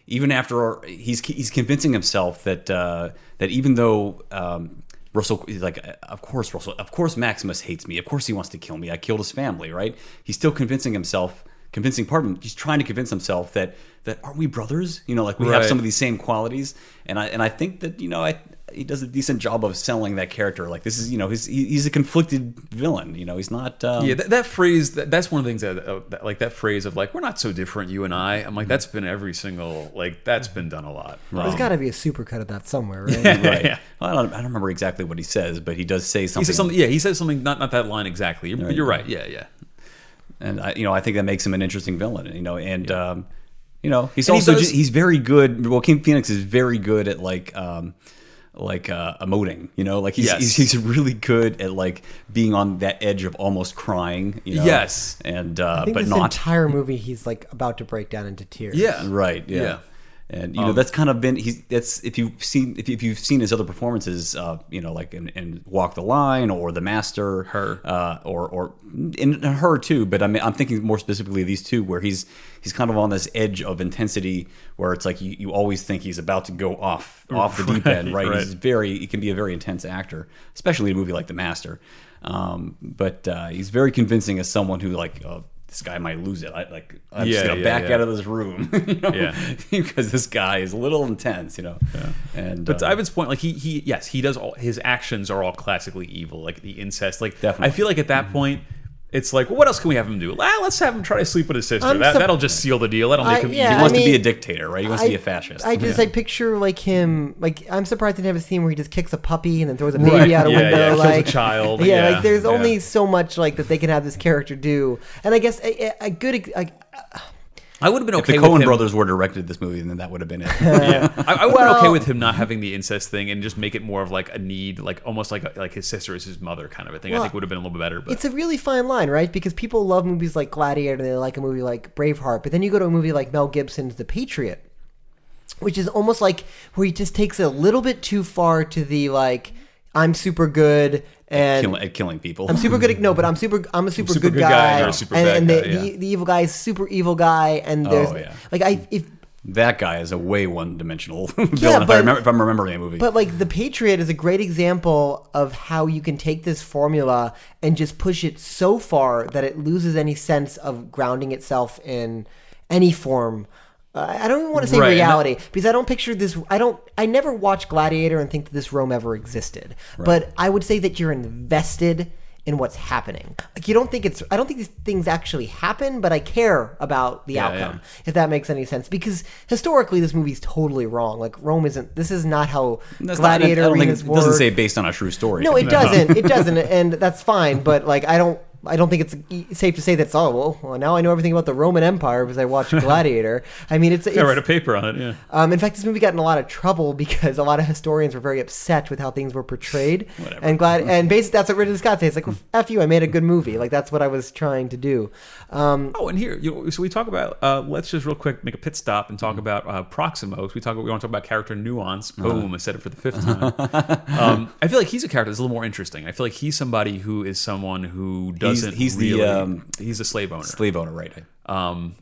C: even after he's he's convincing himself that uh, that even though um, Russell he's like of course Russell of course Maximus hates me. Of course he wants to kill me. I killed his family right? He's still convincing himself convincing part of him he's trying to convince himself that that aren't we brothers? You know like we have some of these same qualities. And I and I think that you know I he does a decent job of selling that character like this is you know he's he's a conflicted villain you know he's not um,
D: Yeah, that, that phrase that, that's one of the things that, uh, that like that phrase of like we're not so different you and I. I'm like that's been every single like that's been done a lot.
B: There's got to be a supercut of that somewhere, right?
C: right
D: Yeah.
C: Well, I, don't, I don't remember exactly what he says but he does say something
D: He says something. Yeah, he says something. Not not that line exactly. You're, but you're right. Yeah, yeah.
C: and I, you know I think that makes him an interesting villain. You know, and um, you know he's
D: And he
C: also
D: does-
C: ju- he's very good. Well, Joaquin Phoenix is very good at like um, like uh, emoting. You know, like he's,
D: Yes.
C: he's he's really good at like being on that edge of almost crying. You know?
D: Yes.
C: and uh,
B: I think
C: but
B: this
C: not
B: entire movie, he's like about to break down into tears.
D: Yeah.
C: right. Yeah.
D: Yeah.
C: And you know that's kind of been he's that's if you've seen if, you, if you've seen his other performances uh you know like in, in Walk the Line or The Master
D: Her.
C: uh or or in her too but I mean I'm thinking more specifically of these two where he's he's kind of on this edge of intensity where it's like you, you always think he's about to go off off the deep end right,
D: right.
C: he's very he can be a very intense actor especially in a movie like The Master um but uh he's very convincing as someone who like uh, this guy might lose it. I like I'm just gonna
D: yeah,
C: back
D: yeah.
C: out of this room, you know?
D: Yeah.
C: because this guy is a little intense, you know. And
D: But to
C: uh,
D: Ivan's point, like he he yes, he does all his actions are all classically evil, like the incest. Like
C: Definitely.
D: I feel like at that point, it's like, well, what else can we have him do? Ah, let's have him try to sleep with his sister.
B: I'm
D: that
B: sup-
D: that'll just seal the deal. That'll make
B: I-
D: him
B: yeah,
C: he
D: evil.
C: wants
B: I
C: to be a dictator, right? He wants to be a fascist.
B: I just I picture like him like I'm surprised he didn't have a scene where he just kicks a puppy and then throws a baby
D: Right.
B: out a
D: Yeah,
B: window.
D: yeah, kills a
B: like
D: child.
B: Yeah,
D: Yeah,
B: like there's
D: yeah.
B: only so much like that they can have this character do. And I guess a, a- a good ex- like
D: I would have been okay.
C: if
D: okay
C: the
D: with
C: Coen brothers were directed this movie, then that would have been it.
D: yeah, I, I would have been okay with him not having the incest thing and just make it more of like a need, like almost like like his sister is his mother kind of a thing. I think would have been a little bit better. But
B: it's a really fine line, right? Because people love movies like Gladiator, and they like a movie like Braveheart, but then you go to a movie like Mel Gibson's The Patriot, which is almost like where he just takes it a little bit too far to the like I'm super good and
C: Kill, at killing people.
B: I'm super good at no, but I'm super. I'm a super,
D: super
B: good,
D: good guy
B: guy,
D: super
B: and,
D: bad
B: and the,
D: guy, yeah.
B: the, the evil guy is super evil guy, and oh, there's
C: Oh, yeah.
B: like I if
C: that guy is a way one-dimensional villain. if, I
B: but-
C: remember, if I'm remembering the movie.
B: But like the Patriot is a great example of how you can take this formula and just push it so far that it loses any sense of grounding itself in any form. Uh, I don't even want to say
D: Right,
B: reality because I don't picture this. I don't. I never watched Gladiator and think that this Rome ever existed. But I would say that you're invested in what's happening. Like you don't think it's. I don't think these things actually happen, but I care about the
C: Yeah,
B: outcome.
C: yeah.
B: If that makes any sense, because historically this movie's totally wrong. Like Rome isn't. This is not how
C: That's not-
B: Gladiator
C: I don't think it doesn't say based on a true story.
B: No, it doesn't. It doesn't, and that's fine. But like, I don't. I don't think it's safe to say that's oh well, well. Now I know everything about the Roman Empire because I watched Gladiator. I mean, it's, it's
D: I write a paper on it. Yeah.
B: um, in fact, this movie got in a lot of trouble because a lot of historians were very upset with how things were portrayed.
C: Whatever.
B: And glad and basically that's what Ridley Scott says. Like, well, f you, I made a good movie. Like that's what I was trying to do. Um,
D: Oh, and here, you know, so we talk about. Uh, let's just real quick make a pit stop and talk about uh, Proximos. We talk. We want to talk about character nuance. Boom! I said it for the fifth time. um, I feel like he's a character that's a little more interesting. I feel like he's somebody who is someone who doesn't.
C: he's the,
D: really,
C: um,
D: he's a slave owner.
C: slave owner, right?
D: Um,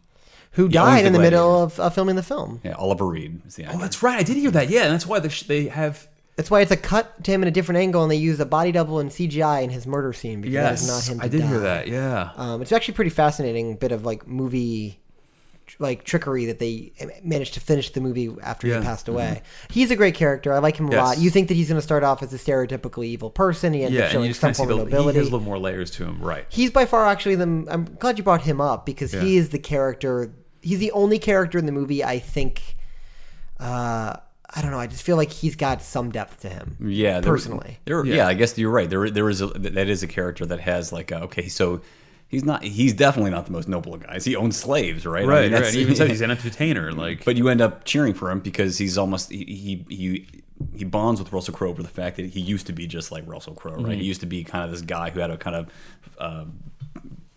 B: who died
C: the
B: in the middle
C: gladiators.
B: of uh, filming the film?
C: Yeah, Oliver Reed. Is the
D: oh, that's right. I did hear that. Yeah, that's why they, sh- they have.
B: That's why it's a cut to him in a different angle, and they use a body double and CGI in his murder scene because that is not him. To
D: I did
B: die.
D: hear that. Yeah.
B: Um, it's actually pretty fascinating bit of like movie like trickery that they managed to finish the movie after
D: Yeah. Mm-hmm.
B: he passed away. He's a great character. I like him a
D: Yes.
B: lot. You think that he's going to start off as a stereotypically evil person. He ends
D: yeah,
B: up
D: and
B: showing some
D: kind of see
B: form of
D: he has
B: nobility.
D: a little more layers to him, right?
B: He's by far actually the. I'm glad you brought him up because he is the character. He's the only character in the movie I think. Uh, I don't know. I just feel like he's got some depth to him.
C: Yeah, there-
B: personally.
C: there, yeah.
D: Yeah.
C: I guess you're right. There, there is a, that is a character that has like, a, okay, so he's not, he's definitely not the most noble of guys. He owns slaves, right? I
D: Right,
C: mean,
D: right. he even said he's an entertainer. Like,
C: but you end up cheering for him because he's almost he he he, he bonds with Russell Crowe over the fact that he used to be just like Russell Crowe, right?
D: Mm-hmm.
C: He used to be kind of this guy who had a kind of uh,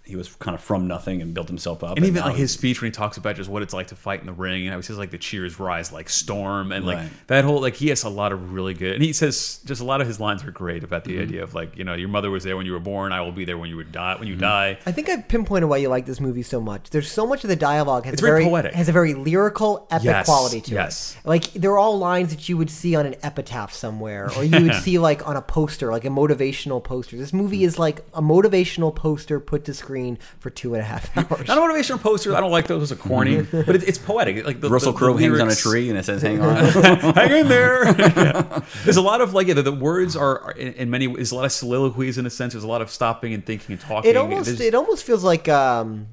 C: he was kind of from nothing and built himself up.
D: And even like his speech when he talks about just what it's like to fight in the ring, and how he says like the cheers rise like storm, and like
C: Right.
D: that whole like he has a lot of really good, and he says just a lot of his lines are great about
C: Mm-hmm.
D: the idea of like you know your mother was there when you were born, I will be there when you would die
C: Mm-hmm.
D: when you die.
B: I think I've pinpointed why you like this movie so much. There's so much of the dialogue has
D: It's
B: a
D: very
B: very,
D: poetic.
B: has a very lyrical, epic
D: Yes,
B: quality to
D: yes.
B: it. Like they're all lines that you would see on an epitaph somewhere, or you would see like on a poster, like a motivational poster. This movie is like a motivational poster put to screen for two and a half hours.
D: Not a motivational poster. I don't like those. Those are corny, but it, it's poetic. Like the,
C: Russell
D: the- the
C: Crowe hangs on a tree and it says "Hang on."
D: hang in there. Yeah. There's a lot of like yeah, the, the words are, are in, in many. There's a lot of soliloquies in a sense. There's a lot of stopping and thinking and talking.
B: it almost
D: There's-
B: it almost feels like um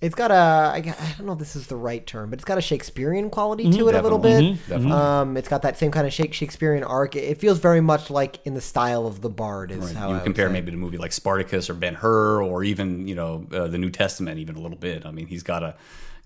B: it's got a I, I don't know if this is the right term but it's got a shakespearean quality to it a little bit.
C: Definitely.
B: um it's got that same kind of Shake- shakespearean arc. It, it feels very much like in the style of the bard is how
C: you
B: I would
C: compare maybe to a movie like Spartacus or Ben Hur or even you know uh, the New Testament even a little bit. I mean, he's got a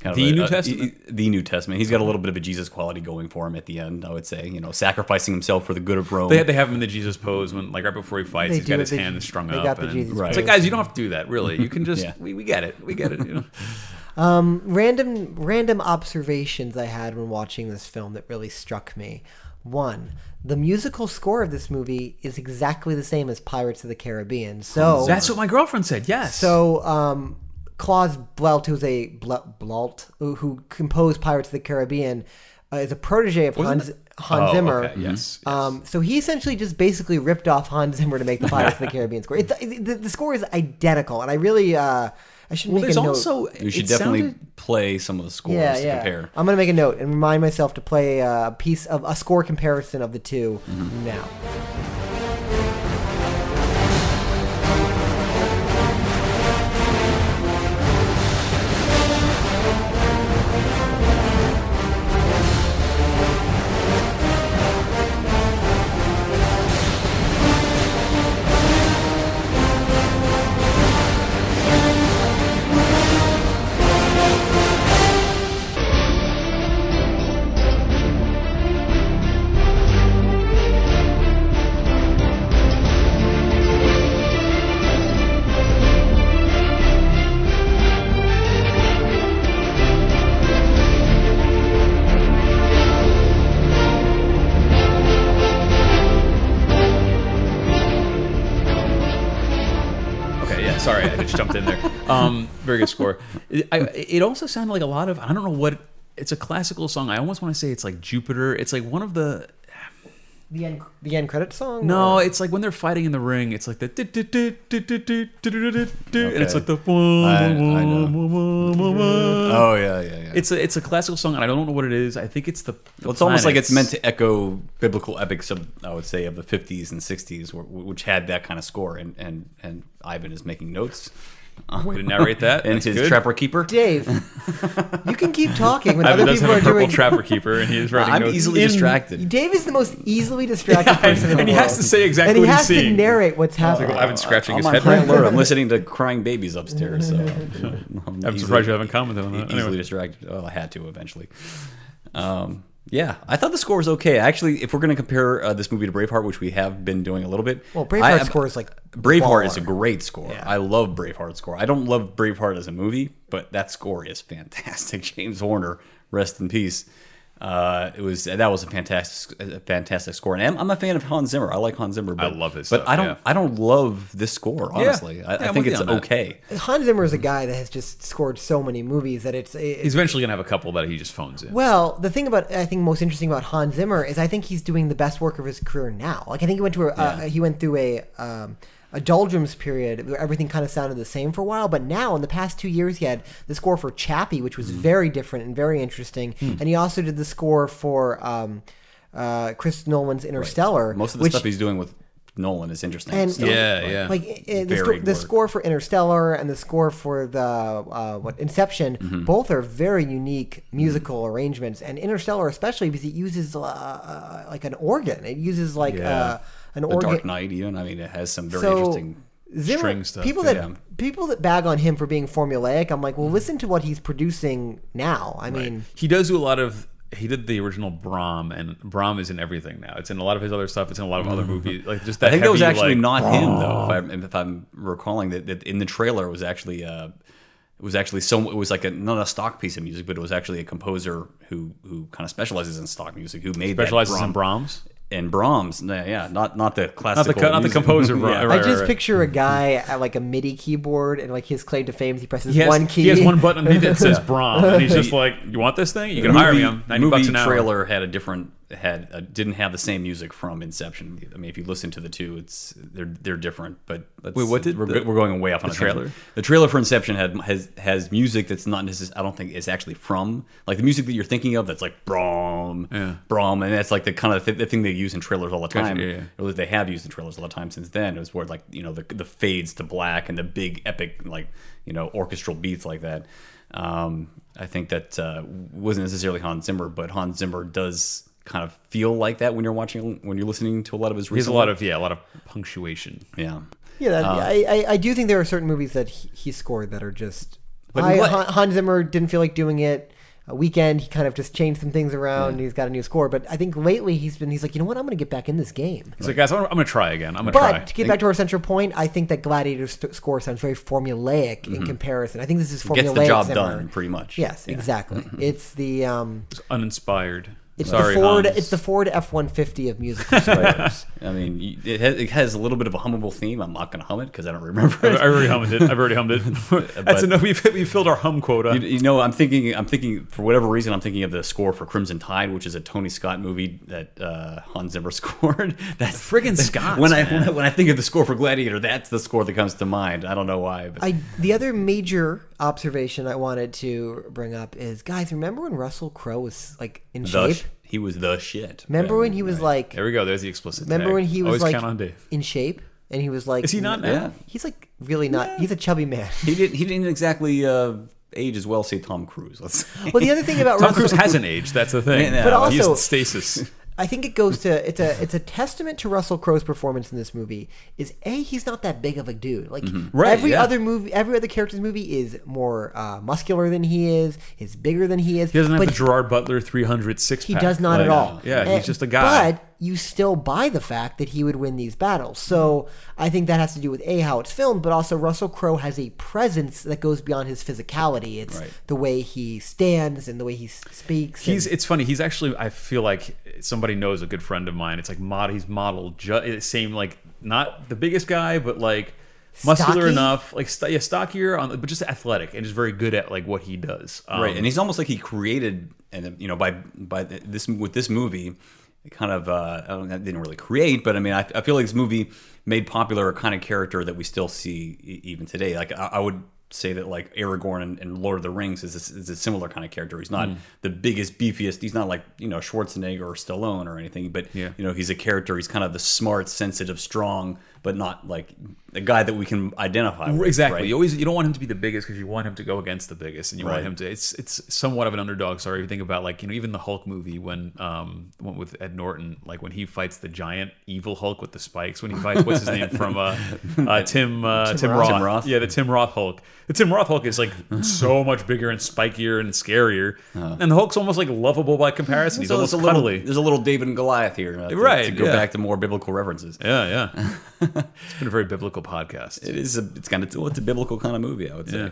C: kind
D: The
C: of a,
D: New
C: a-
D: Testament?
C: the New Testament. He's got a little bit of a Jesus quality going for him at the end. I would say, you know, sacrificing himself for the good of Rome.
D: They, they have him in the Jesus pose when, like, right before he fights,
B: They
D: he's
B: do
D: got his
B: they-
D: hand strung
B: they
D: up.
B: got the
D: and
B: Jesus
C: Right.
D: It's like, guys, you don't have to do that, really. You can just,
C: Yeah.
D: we, we get it. We get it. You know?
B: random random observations I had when watching this film that really struck me. One, the musical score of this movie is exactly the same as Pirates of the Caribbean. So
D: That's what my girlfriend said, yes.
B: So, um, Klaus Blelt, who's a Ble- Blalt, who, who composed Pirates of the Caribbean, uh, is a protege of Hans,
D: it-
B: Hans
D: Oh,
B: Zimmer.
D: okay, yes, yes.
B: Um, so he essentially just basically ripped off Hans Zimmer to make the Pirates of the Caribbean score. It, the, the score is identical, and I really, uh, I should
D: well,
B: make
D: there's
B: a note.
D: also,
C: you should definitely
D: sounded-
C: play some of the scores
B: yeah,
C: to compare.
B: I'm gonna make a note and remind myself to play a piece of a score comparison of the 2
C: Mm-hmm.
B: now.
D: Score. It, I, it also sounded like a lot of I don't know what. It's a classical song. I almost want to say it's like Jupiter. It's like one of the
B: the end the end credit song?
D: No,
B: or?
D: it's like when they're fighting in the ring. It's like the okay. and it's like the
C: I, I oh yeah yeah yeah.
D: It's a it's a classical song, and I don't know what it is. I think it's the. the
C: well, it's planets. almost like it's meant to echo biblical epics of I would say of the 50s and 60s, which had that kind of score. And and and Ivan is making notes.
D: Way to narrate that.
C: and
D: That's
C: his
D: good.
C: Trapper Keeper.
B: Dave, you can keep talking when
D: Ivan
B: other
D: does
B: people
D: have
B: are
D: a purple
B: doing.
D: trapper keeper, and he's is writing
C: I'm
D: notes.
C: easily
D: in-
C: distracted.
B: Dave is the most easily distracted person in the
D: and he
B: world.
D: has to say exactly
B: and he
D: what
B: has to
D: seeing.
B: narrate what's happening.
D: Like, Ivan's scratching
C: I'm
D: his
C: on
D: head.
C: high alert. I'm listening to crying babies upstairs. So I'm,
D: I'm
C: easily-
D: surprised you haven't commented on that.
C: easily
D: Anyway.
C: distracted. Well, I had to eventually. Um, yeah, I thought the score was okay. Actually, if we're going to compare uh, this movie to Braveheart, which we have been doing a little bit,
B: Well, Braveheart's
C: I-
B: score is like
C: Braveheart is a great score.
B: Yeah.
C: I love Braveheart's score. I don't love Braveheart as a movie, but that score is fantastic. James Horner, rest in peace. Uh, it was that was a fantastic, a fantastic score, and I'm, I'm a fan of Hans Zimmer. I like Hans Zimmer. But,
D: I love his
C: but
D: stuff,
C: I don't,
D: yeah.
C: I don't love this score. Honestly, I,
D: Yeah,
C: I think it's okay.
B: Hans Zimmer is a guy that has just scored so many movies that it's. it's
D: He's eventually gonna have a couple that he just phones in.
B: well, the thing about I think most interesting about Hans Zimmer is I think he's doing the best work of his career now. Like I think he went to a uh, he went through a um, a doldrums period where everything kind of sounded the same for a while, but now in the past two years he had the score for Chappie, which
C: Mm.
B: was very different and very interesting,
C: Hmm.
B: and he also did the score for um, uh, Chris Nolan's Interstellar.
C: Most of the
B: which,
C: stuff he's doing with Nolan is interesting.
B: and
C: still.
D: Yeah,
C: Like,
D: yeah.
B: like i- i- the, sco- the score for Interstellar and the score for the uh, what Inception,
C: Mm-hmm.
B: both are very unique musical arrangements. And Interstellar, especially because it uses uh, uh, like an organ. It uses like
C: Yeah.
B: An
C: The
B: organ.
C: Dark Knight, even. I mean, it has some very
B: so
C: interesting.
B: Zimmer,
D: string stuff,
B: people that
C: yeah.
B: people that bag on him for being formulaic, I'm like, well, listen to what he's producing now. I mean,
D: he does do a lot of he did the original Brahm, and Brahm is in everything now. It's in a lot of his other stuff. It's in a lot of other movies. Like just that.
C: I think that was actually
D: like,
C: not him though. If, I, if I'm recalling that, that in the trailer it was actually uh, it was actually so it was like a not a stock piece of music, but it was actually a composer who who kind of specializes in stock music who made that
D: specializes
C: Brahm-
D: in Brahms.
C: And Brahms. Yeah, yeah, not not the
D: Not the
C: classical,
D: co- not the composer. Bra-
C: Yeah.
D: right,
B: I just
D: right.
B: picture a guy at like a MIDI keyboard, and like his claim to fame is he presses
D: He has,
B: one key.
D: he has one button underneath that says Brahms, and he's just like, "You want this thing? You can
C: The
D: hire me.
C: movie-
D: I'm ninety
C: movie
D: bucks an hour."
C: trailer had a different had uh, didn't have the same music from Inception. I mean, if you listen to the two, it's they're they're different. But let's-
D: Wait, what did
C: we're,
D: the-
C: we're going way off on
D: the
C: tangent.
D: trailer?
C: The trailer for Inception had has has music that's not necessarily. I don't think is actually from like the music that you're thinking of. That's like Brahm,
D: Yeah.
C: Brahm, and that's like the kind of th- the thing they use in trailers all the
D: Gotcha,
C: time.
D: yeah, yeah.
C: Or they have used in trailers all the time since then. It was where like you know the the fades to black and the big epic like you know orchestral beats like that. Um, I think that uh, wasn't necessarily Hans Zimmer, but Hans Zimmer does kind of feel like that when you're watching when you're listening to a lot of his.
D: He's a lot of yeah, a lot of punctuation.
C: yeah.
B: Yeah, that,
C: Uh,
B: I, I I do think there are certain movies that he, he scored that are just.
C: But
B: I,
C: what-
B: Hans Zimmer didn't feel like doing it. A weekend, he kind of just changed some things around. and He's got a new score, but I think lately he's been. He's like, you know what? I'm going to get back in this game.
D: He's like, guys, I'm, I'm gonna try again. I'm gonna try.
B: But to get back to our central point, I think that Gladiator's st- score sounds very formulaic in comparison. I think this is formulaic.
C: Mm-hmm. Gets the job
B: Zimmer.
C: done pretty much.
B: Yes,
C: Yeah.
B: exactly. It's the um,
D: It's uninspired.
B: It's
D: Sorry,
B: the Ford.
D: Hans.
B: It's the Ford F one fifty of musical scores.
C: I mean, it has, it has a little bit of a hummable theme. I'm not going to hum it because I don't remember
D: I've already hummed it. I've already hummed it. That's enough. We've, we've filled our hum quota.
C: You, you know, I'm thinking. I'm thinking for whatever reason, I'm thinking of the score for Crimson Tide, which is a Tony Scott movie that uh, Hans Zimmer scored. That's
D: Friggin' Scott.
C: When I, when I when I think of the score for Gladiator, that's the score that comes to mind. I don't know why, but
B: I the other major observation I wanted to bring up is, guys, remember when Russell Crowe was like in
C: the
B: shape?
C: sh- he was the shit.
B: Remember when he was like?
D: there we go. There's the explicit.
B: Remember
D: tag.
B: when he was
D: Always
B: like
D: on
B: in shape and he was like?
D: Is he not now?
C: Yeah.
B: He's like really not. He's a chubby man.
C: He didn't. He didn't exactly uh, age as well. Say Tom Cruise. Let's. Say.
B: Well, the other thing about
D: Tom
B: Russell,
D: Cruise hasn't aged. That's the thing.
C: But
D: he's
B: also-
D: in stasis.
B: I think it goes to it's a it's a testament to Russell Crowe's performance in this movie. Is a he's not that big of a dude. Like
C: Right,
B: every
C: yeah.
B: other movie, every other character's movie is more uh, muscular than he is. Is bigger than he is.
D: He doesn't have the Gerard Butler 300 six
B: He does not
D: Like,
B: at all.
D: Yeah,
B: And-
D: he's just a guy.
B: But you still buy the fact that he would win these battles. So I think that has to do with a how it's filmed, but also Russell Crowe has a presence that goes beyond his physicality. It's
C: Right.
B: the way he stands and the way he speaks.
D: He's.
B: and-
D: It's funny. He's actually. I feel like somebody knows a good friend of mine. It's like mod. He's modeled. Ju- same like not the biggest guy, but like muscular
B: Stocky?
D: enough. Like st- yeah, stockier on, but just athletic and just very good at like what he does. Um,
C: right, and he's almost like he created, and you know, by by this with this movie, kind of uh, I don't, I didn't really create, but I mean, I, I feel like this movie made popular a kind of character that we still see e- even today. Like I, I would say that like Aragorn in, in Lord of the Rings is a, is a similar kind of character. He's not mm. the biggest, beefiest. He's not like you know Schwarzenegger or Stallone or anything, but
D: Yeah.
C: you know he's a character. He's kind of the smart, sensitive, strong, but not like a guy that we can identify with.
D: Exactly.
C: right?
D: You always you don't want him to be the biggest because you want him to go against the biggest, and you
C: Right.
D: want him to. It's it's somewhat of an underdog story. If you think about like you know even the Hulk movie when um went with Ed Norton, like when he fights the giant evil Hulk with the spikes. When he fights what's his name from uh, uh Tim uh, Tim,
B: Roth.
D: Roth.
C: Tim Roth.
D: Yeah, the Tim Roth Hulk. The Tim Roth Hulk is like so much bigger and spikier and scarier, and the Hulk's almost like lovable by comparison. He's
C: So
D: almost
C: a little,
D: cuddly.
C: there's a little David and Goliath here, uh, to,
D: Right,
C: To go
D: yeah.
C: back to more biblical references.
D: Yeah, yeah. it's been a very biblical podcast.
C: It is a, it's kind of, well, it's a biblical kind of movie, I would say.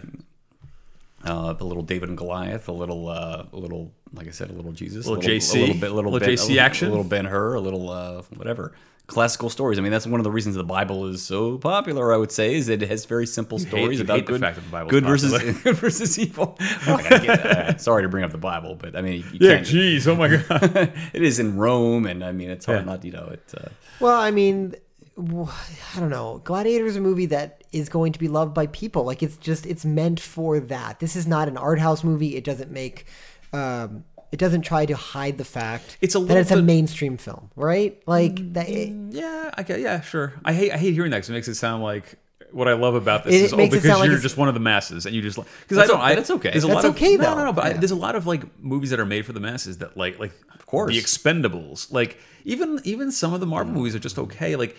C: Uh, a little David and Goliath, a little, uh, a little, like I said, a little Jesus,
D: Little
C: a little,
D: JC,
C: a little bit, little,
D: little
C: ben,
D: JC
C: a little,
D: action.
C: a little Ben Hur, a little, uh, whatever. Classical stories. I mean, that's one of the reasons the Bible is so popular. I would say is that it has very simple
D: hate-
C: stories
D: you
C: about
D: hate the
C: good,
D: fact that the Bible's
C: good versus good versus evil. Oh, get that. Sorry to bring up the Bible, but I mean, you
D: Yeah,
C: can't.
D: jeez, oh my god.
C: it is in Rome, and I mean, it's hard
D: Yeah.
C: not, you know, it. Uh,
B: Well, I mean, w- I don't know. Gladiator is a movie that is going to be loved by people. Like it's just it's meant for that. This is not an art house movie. It doesn't make. Um, it doesn't try to hide the fact
D: It's a
B: that it's a
D: bit-
B: mainstream film, right? Like that. It,
D: Yeah, I get, yeah, sure. I hate I hate hearing that because it makes it sound like what I love about this
B: It-
D: is
B: it
D: oh because you're
B: it's-
D: just one of the masses and you just because I don't. I,
C: that's okay.
D: There's a
B: That's
D: lot
B: okay,
D: of, No,
B: though.
D: no, no. But I, there's a lot of like movies that are made for the masses that like like of
C: course.
D: the Expendables. Like even even some of the Marvel movies are just okay. Like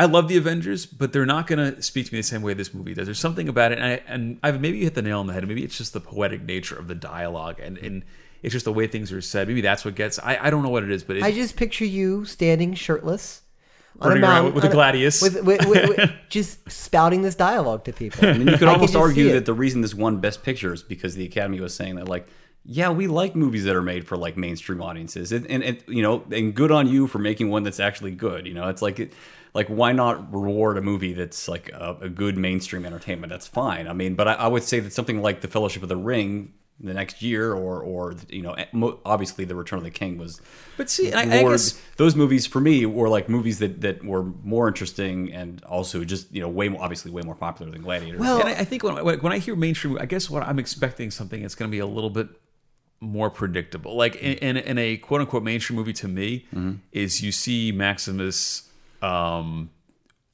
D: I love the Avengers, but they're not gonna speak to me the same way this movie does. There's something about it, and, I, and I've maybe you hit the nail on the head. Maybe it's just the poetic nature of the dialogue and and it's just the way things are said. Maybe that's what gets. I, I don't know what it is, but it,
B: I just picture you standing shirtless on
D: Running
B: a
D: around
B: mountain
D: with a
B: on
D: gladius.
B: with, with, with, with- just spouting this dialogue to people.
C: I mean, you could almost
B: just
C: argue that the reason this won Best Picture is because the Academy was saying that, like, yeah, we like movies that are made for like mainstream audiences, and, and, and you know, and good on you for making one that's actually good. You know, it's like, it, like why not reward a movie that's like a, a good mainstream entertainment? That's fine. I mean, but I, I would say that something like The Fellowship of the Ring the next year, or or you know, obviously The Return of the King was.
D: But see, I, I guess
C: those movies for me were like movies that that were more interesting and also just you know way more obviously way more popular than Gladiator.
B: Well,
D: and I, I think when, when when I hear mainstream, I guess what I'm expecting something that's going to be a little bit more predictable. Like in, in, in a quote unquote mainstream movie, to me, is you see Maximus um,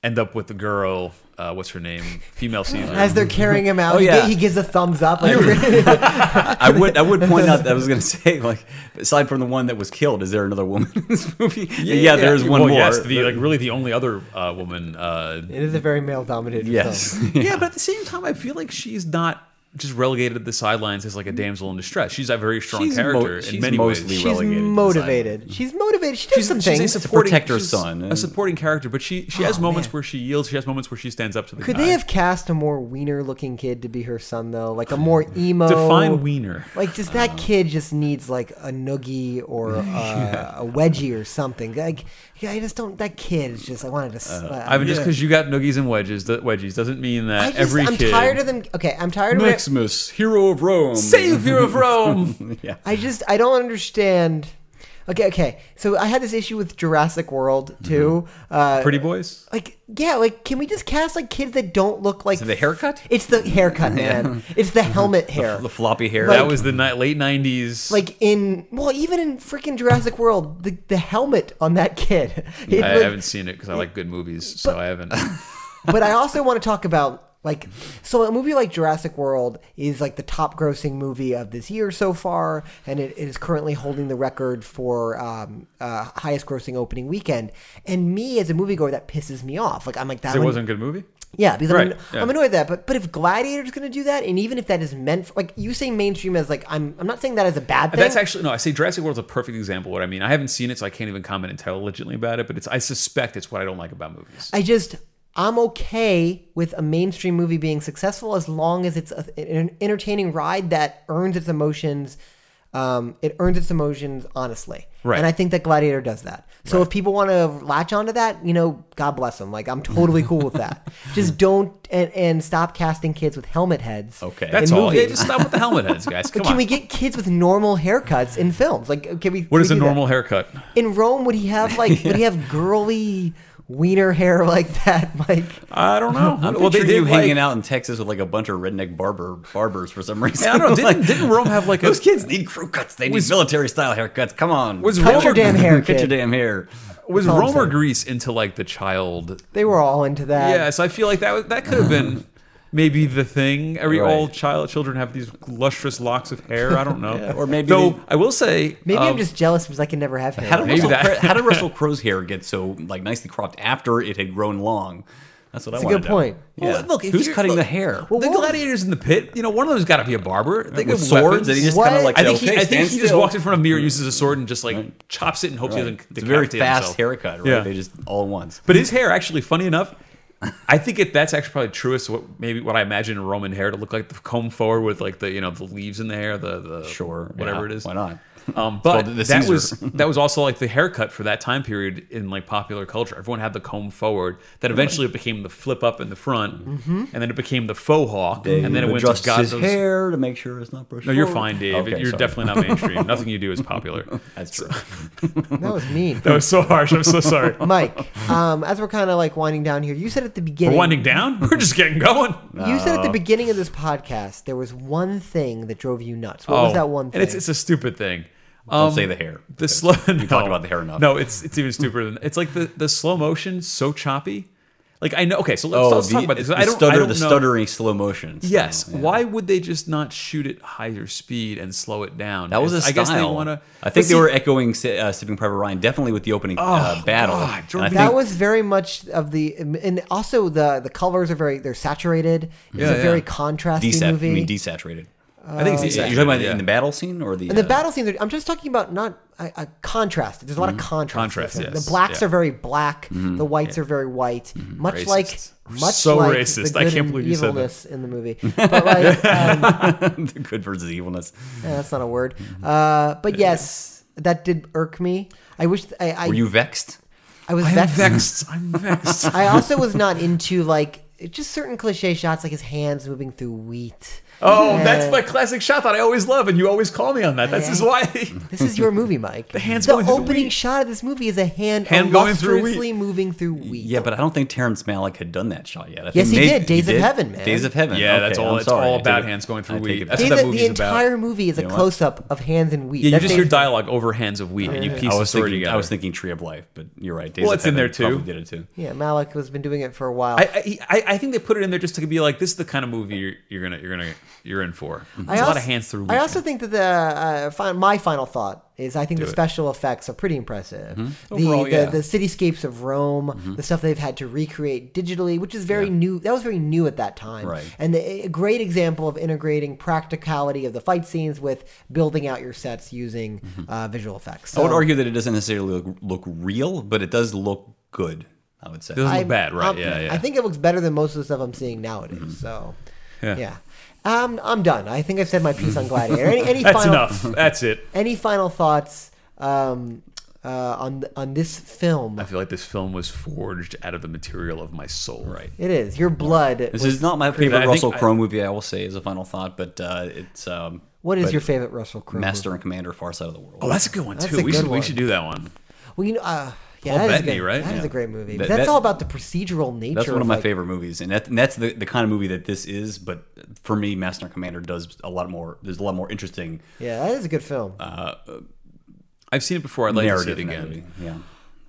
D: end up with the girl. Uh, what's her name? Female Caesar.
B: As they're carrying him out,
C: Oh,
B: he,
C: yeah.
B: gi- he gives a thumbs up. Like,
C: I would I would point out that I was going to say like aside from the one that was killed, is there another woman in this movie? Yeah, there's one
D: well,
C: more.
D: Yes, the like really the only other uh, woman. Uh,
B: it is a very male-dominated
C: yes.
B: film.
D: yeah, but at the same time, I feel like she's not just relegated to the sidelines as like a damsel in distress. She's a very strong
C: She's mo-
D: character
C: she's
D: in many
C: mostly
D: ways.
B: She's
C: relegated
B: motivated. She's motivated. She does
D: She's,
B: some
D: she's a
B: things.
D: supporting,
C: protect her
D: she's
C: son.
D: a supporting character, but she she has
B: Oh,
D: moments
B: man.
D: where she yields. She has moments where she stands up to the
B: Could
D: guy.
B: they have cast a more wiener-looking kid to be her son, though? Like a more emo.
D: define wiener?
B: Like, does that kid just needs like a noogie or uh, a wedgie or something. Like, yeah, I just don't. That kid is just. I wanted to. uh,
D: I mean, just because you got noogies and wedges, that wedgies doesn't mean that
B: just,
D: every
B: I'm
D: kid.
B: tired of them. Okay, I'm tired of it.
C: Maximus, hero of Rome.
D: Savior of Rome.
C: yeah.
B: I just I don't understand. Okay, okay. So I had this issue with Jurassic World too. Uh,
D: Pretty boys.
B: like yeah, like can we just cast like kids that don't look like
C: the haircut?
B: It's the haircut, man. It's the helmet hair.
C: The floppy hair.
B: Like-
D: that was the ni- late nineties.
B: like in well, even in freaking Jurassic World, the the helmet on that kid. It
D: I
B: was-
D: haven't seen it because I like good movies, so I haven't.
B: but I also want to talk about like so a movie like Jurassic World is like the top grossing movie of this year so far, and it is currently holding the record for um, uh, highest grossing opening weekend. And me as a moviegoer, that pisses me off. Like I'm like that.
D: it
B: one-
D: wasn't a good movie.
B: Yeah, because
D: Right,
B: I'm,
D: yeah.
B: I'm annoyed at that. But but if Gladiator's going to do that, and even if that is meant for, like you say mainstream as like I'm I'm not saying that as a bad thing.
D: That's actually no. I say Jurassic World's a perfect example. of What I mean, I haven't seen it, so I can't even comment intelligently about it. But it's I suspect it's what I don't like about movies.
B: I just I'm okay with a mainstream movie being successful as long as it's a, an entertaining ride that earns its emotions. Um, it earns its emotions honestly,
D: Right.
B: And I think that Gladiator does that. So if people want to latch onto that, you know, God bless them. Like I'm totally cool with that. Just don't and, and stop casting kids with helmet heads.
C: Okay.
D: That's
B: in
D: all.
B: movies.
D: Yeah, just stop with the helmet heads, guys. Come
B: Can
D: on.
B: we get kids with normal haircuts in films? Like, can we?
D: what
B: can
D: is
B: we
D: a
B: do that?
D: normal haircut?
B: in Rome? Would he have like? Would he have girly wiener hair like that? Mike?
D: I don't know.
C: I'm
D: well, they
C: picturing
D: did
C: you
D: like,
C: hanging out in Texas with like a bunch of redneck barber barbers for some reason.
D: Yeah, I don't know. Didn't,
C: Like,
D: didn't Rome have like a
C: those kids need crew cuts. They need military style haircuts. Come on,
D: was
B: cut
D: Rome
B: your damn hair,
C: Cut your damn hair.
D: was
B: That's all I'm
D: Rome or
B: saying.
D: Greece into like the child?
B: They were all into that.
D: Yeah, so I feel like that was- that could have been maybe the thing. Every
C: Right.
D: all child children have these lustrous locks of hair. I don't know.
C: Yeah, or maybe
D: though
C: they-
D: I will say
B: Maybe
D: um,
B: I'm just jealous because I can never have hair.
C: How did,
D: Maybe
C: Russell,
D: that-
C: Crowe- how did Russell Crowe's hair get so like nicely cropped after it had grown long? That's what I
B: a
C: want
B: good
C: to know.
B: point.
C: Yeah.
D: Well, look, if
C: who's
D: you're-
C: cutting
D: look-
C: the hair?
B: Well,
D: the
B: what
D: gladiators in the pit. You know, one of them's got to be a barber. They
C: With
D: give
C: swords,
D: weapons.
C: and he just
B: What?
C: kind of like
D: I
C: said,
D: think he,
C: okay,
D: I think
C: stand
D: he just
C: still.
D: walked in front of a mirror, uses a sword, and just like chops it and hopes he doesn't.
C: It's a very
D: decapitate
C: fast
D: himself.
C: haircut, right?
D: Yeah.
C: They just all at once.
D: But his hair, actually, funny enough, I think it, that's actually probably truest. What maybe what I imagine Roman hair to look like, the comb forward with like the you know the leaves in the hair, the the
C: Sure,
D: whatever
C: yeah,
D: it is.
C: Why not?
D: Um, but
C: called the
D: that
C: Caesar.
D: was that was also like the haircut for that time period in like popular culture. Everyone had the comb forward. That eventually it became the flip up in the front, and then it became the faux hawk, and then it went to
C: adjusts his hair to make sure it's not brushed.
D: No, you're
C: forward.
D: fine, Dave.
C: Okay,
D: you're
C: sorry.
D: definitely not mainstream. Nothing you do is popular.
C: That's true.
B: That was mean.
D: That was so harsh. I'm so sorry.
B: Mike, um, as we're kind of like winding down here, you said at the beginning.
D: We're winding down. We're just getting going.
B: You said at the beginning of this podcast there was one thing that drove you nuts. What was that one thing?
D: Oh, And it's, it's a stupid thing.
C: Don't
D: Um,
C: say the hair.
D: The slow. We
C: talked about the hair enough.
D: No, it's it's even stupider than it's like the the slow motion so choppy. Like I know. Okay, so let's,
C: Oh,
D: let's
C: the,
D: talk about this.
C: the
D: I don't.
C: stutter,
D: I don't
C: the
D: know.
C: stuttering slow motion. style,
D: Yes.
C: yeah.
D: Why would they just not shoot it higher speed and slow it down?
C: That was a
D: I
C: style.
D: guess they want to.
C: I think they were echoing uh, Saving Private Ryan definitely with the opening uh, battle.
D: God, Jordan
C: think-
B: that was very much of the, and also the the colors are very they're saturated. It's
D: Yeah,
B: a very
D: yeah.
B: contrasty
C: desat-
B: movie.
C: I mean desaturated.
D: I think it's
C: You're talking about
D: yeah.
C: in the battle scene or the
B: And the
C: uh,
B: battle scene. I'm just talking about not a, a contrast. There's a lot of contrast.
D: Contrast, yes.
B: The blacks
D: Yeah.
B: are very black. The whites are very white. Much
D: Racist.
B: like much
D: So
B: like
D: racist.
B: the
D: I can't
B: and
D: believe you said that.
B: evilness in the movie. But like, um,
C: the good versus evilness.
B: yeah, that's not a word. Uh, but yes, that did irk me. I wish I I,
C: Were you vexed?
B: I was
D: I'm
B: vexed.
D: vexed. I'm vexed.
B: I also was not into like just certain cliche shots, like his hands moving through wheat.
D: Oh,
B: Yeah.
D: that's my classic shot that I always love, and you always call me on that. That's just why.
B: This is your movie, Mike. the
D: hand's
B: the
D: going through the
B: opening
D: wheat.
B: shot of this movie is a hand,
D: Hand going through wheat.
B: illustriously moving through wheat.
C: Yeah, but I don't think Terrence Malick had done that shot yet. I
B: Yes,
C: think
B: he
C: may-
B: did. Days of Heaven, man.
C: Days of Heaven.
D: Yeah, that's all-
C: I'm
D: it's
C: sorry.
D: all about hands going through
C: I
D: wheat. That's
C: back.
D: what
B: the,
D: that movie's
B: the
D: about.
B: entire movie is a
C: You know what?
B: close up of hands and wheat.
D: Yeah, you
B: That's
D: just
B: the-
D: hear dialogue over hands of wheat, and you piece
C: I
D: the
C: was
D: story
C: thinking.
D: together.
C: I was thinking Tree of Life, but you're right. Days
D: Well,
C: of
D: it's in
C: Heaven
D: there, too.
C: Probably did it too.
B: Yeah, Malick has been doing it for a while.
D: I, I I think they put it in there just to be like, this is the kind of movie you're, you're gonna you're gonna you're in for. There's
B: I
D: a lot of hands through. Wheat.
B: I also think that the uh, fi- my final thought is I think the
D: it.
B: special effects are pretty impressive. The,
C: Overall,
B: the
C: yeah.
B: the cityscapes of Rome, the stuff they've had to recreate digitally, which is very new. That was very new at that time,
C: Right.
B: And the, a great example of integrating practicality of the fight scenes with building out your sets using uh, visual effects.
C: I would argue that it doesn't necessarily look, look real, but it does look good. I would say.
D: Doesn't look
B: I-
D: bad, right?
B: um,
D: yeah, yeah.
B: I think it looks better than most of the stuff I'm seeing nowadays. So,
D: Yeah.
B: yeah. Um, I'm done. I think I've said my piece on Gladiator. Any, any
D: That's
B: final,
D: enough. That's it.
B: Any final thoughts um, uh, on on this film?
D: I feel like this film was forged out of the material of my soul. Right.
B: It is your blood.
C: This is not my favorite
D: I
C: Russell Crowe movie. I will say as a final thought, but uh, it's um,
B: What is your favorite Russell Crowe?
C: Master
B: movie?
C: and Commander, Far Side of the World.
D: Oh, that's a good one
B: That's
D: too.
B: a
D: We
B: good
D: should
B: one.
D: we should do that one.
B: Well, you know, uh, yeah,
D: Paul
B: that is a
D: Bettany, right?
B: That is
D: Yeah.
B: a great movie.
C: That-
B: that's
C: that-
B: all about the procedural nature.
C: That's one of
B: of
C: my
B: like,
C: favorite movies, and, that, and that's the, the kind of movie that this is. But for me, Master and Commander does a lot more. There's a lot more interesting
B: Yeah, that is a good film.
D: Uh, I've seen it before. I'd like to see it again.
C: Yeah,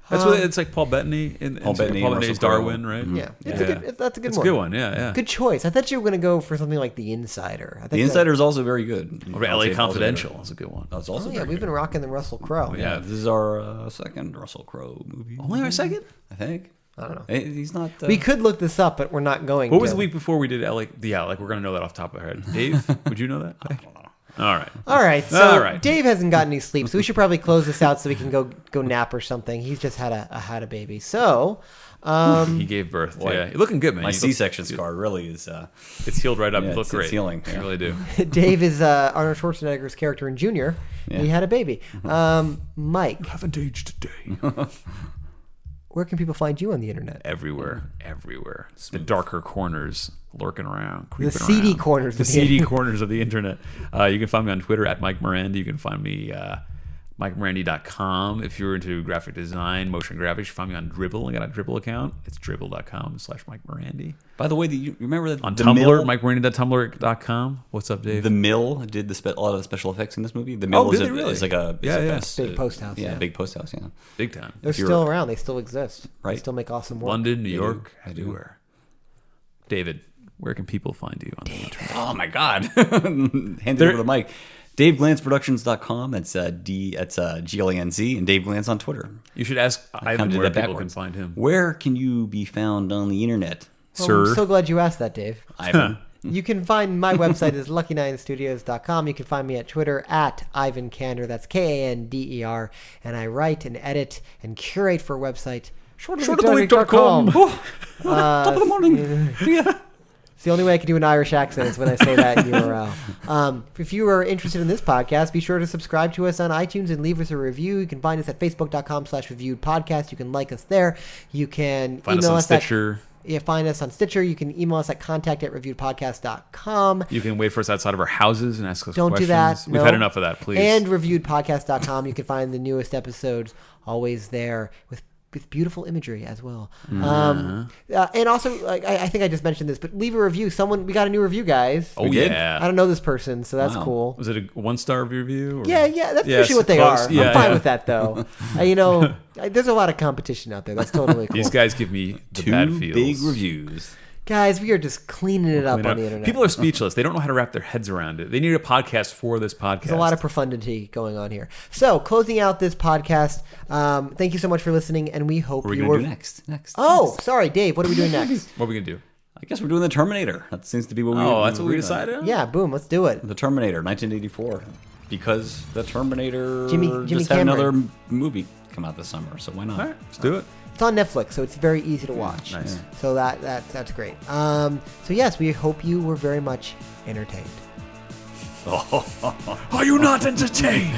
D: That's what it's like. Paul Bettany in
C: Paul Bettany
D: Paul Bettany's
C: Russell Crowe.
D: Darwin, right?
B: yeah, it's
D: Yeah.
B: a good. That's a good one.
D: It's a good one. Yeah, yeah.
B: Good choice. I thought you were going to go for something like The Insider. I think
C: The Insider is also very good.
D: What about LA Confidential
C: very
D: is a good one.
C: That's also
B: Oh, yeah,
C: very
B: we've been rocking the Russell Crowe.
C: Yeah,
D: Yeah.
C: this is our uh, second Russell Crowe movie.
D: Only our second.
C: I think.
B: I don't know.
C: He's not. Uh,
B: We could look this up, but we're not going.
D: What was the week before we did LA? Yeah, like we're gonna know that off the top of our head. Dave, would you know that? All right.
B: All right, so
D: All right.
B: Dave hasn't gotten any sleep, so we should probably close this out so we can go go nap or something. He's just had a, a had a baby, so um,
D: He gave birth. yeah, you're looking good, man.
C: my C-section scar really is. Uh,
D: It's healed right up.
C: Yeah,
D: you look
C: it's-
D: great.
C: it's healing,
D: You
C: yeah.
D: really do.
B: Dave is uh, Arnold Schwarzenegger's character in Junior.
C: Yeah.
B: He had a baby. Um, Mike,
D: Haven't aged today.
B: Where can people find you on the internet?
D: everywhere, everywhere. The darker corners lurking around, creeping
B: seedy
D: around.
B: corners
D: the
B: of the
D: seedy corners of the internet. Uh, you can find me on Twitter at Mike Miranda. You can find me uh, MikeMirandy.com. If you're into graphic design, motion graphics, you find me on Dribbble. I got a Dribbble account. It's dribbble.com slash Mike Mirandy.
C: by the way, the, you remember that
D: On
C: the
D: Tumblr,
C: Mill,
D: MikeMirandy.tumblr.com. What's up, Dave?
C: The Mill did the spe- a lot of the special effects in this movie. The Mill
D: Oh,
C: is, a,
D: really?
C: is like a
D: Yeah,
C: a
D: yeah.
C: best,
B: Big
C: uh,
B: post house,
C: Yeah,
B: yeah.
C: big post house. Yeah.
D: Big time.
B: They're still around. They still exist. Right. They
C: Right.
B: still make awesome work.
D: London, New York,
C: They do.
D: everywhere. David, where can people find you on the internet?
C: Oh my God! Hand it over to Mike. DaveGlanzProductions.com. That's uh, D. That's uh, G L A N Z, and Dave Glanz on Twitter.
D: You should ask
C: Kinda
D: Ivan where
C: that
D: people can find him.
C: Where can you be found on the internet,
B: Well,
C: sir?
B: I'm so glad you asked that, Dave.
C: Ivan.
B: You can find my website is lucky9studios.com. You can find me at Twitter at Ivan Kander. That's K A N D E R. And I write and edit and curate for a website shortoftheweek.com. Uh,
C: Top of the morning. yeah.
B: The only way I can do an Irish accent is when I say that URL. Um, if you are interested in this podcast, be sure to subscribe to us on iTunes and leave us a review. You can find us at facebook.com slash reviewed podcast. You can like us there. You can
D: Find us
B: email
D: on
B: at-
D: Stitcher.
B: yeah, find us on Stitcher. You can email us at contact at reviewedpodcast.com.
D: You can wait for us outside of our houses and ask us
B: Don't
D: questions.
B: do that.
D: We've
B: no.
D: had enough of that, please.
B: And reviewedpodcast.com. You can find the newest episodes always there with with beautiful imagery as well.
D: Mm-hmm.
B: Um, uh, and also, like I, I think I just mentioned this, but leave a review. Someone we got a new review, guys.
D: oh yeah.
B: I don't know this person, so that's
C: Wow.
B: cool.
D: Was it a one star review? Or?
B: Yeah, yeah, that's
D: Yeah,
B: usually what they
D: close.
B: are.
D: Yeah,
B: I'm fine
D: yeah.
B: with that though. uh, you know, I, there's a lot of competition out there. That's totally cool.
D: These guys give me the bad
C: Two
D: feels.
C: big reviews.
B: Guys, we are just cleaning it up
D: Clean
B: on
D: up.
B: the internet.
D: People are speechless. They don't know how to wrap their heads around it. They need a podcast for this podcast.
B: There's a lot of profundity going on here. So, closing out this podcast, um, thank you so much for listening, and we hope
C: What are we
B: you were.
C: do next? Next.
B: Oh, sorry, Dave. What are we doing next?
D: What are we gonna do?
C: I guess we're doing the Terminator. That seems to be what we.
D: Oh, that's what we
C: agreed on.
D: decided. on?
B: Yeah, boom, let's do it.
C: The Terminator, 1984, because the Terminator
B: Jimmy- Jimmy
C: just had
B: Cameron.
C: another m- movie come out this summer, so why not?
D: All right, let's do it.
B: It's on Netflix, so it's very easy to watch.
D: nice.
B: So that, that that's great. Um, so yes, we hope you were very much entertained.
D: Are you not entertained?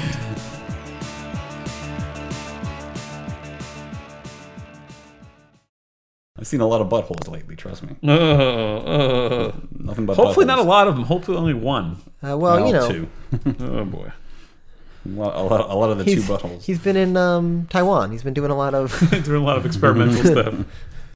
C: I've seen a lot of buttholes lately. Trust me,
D: Uh, uh,
C: nothing but.
D: hopefully,
C: buttholes.
D: not a lot of them. Hopefully, only one.
B: Uh, well, you know,
C: two.
D: Oh boy.
C: Well, a lot, a lot of the two
B: he's,
C: buttholes.
B: he's been in um, Taiwan. He's been doing a lot of
D: Doing a lot of experimental stuff.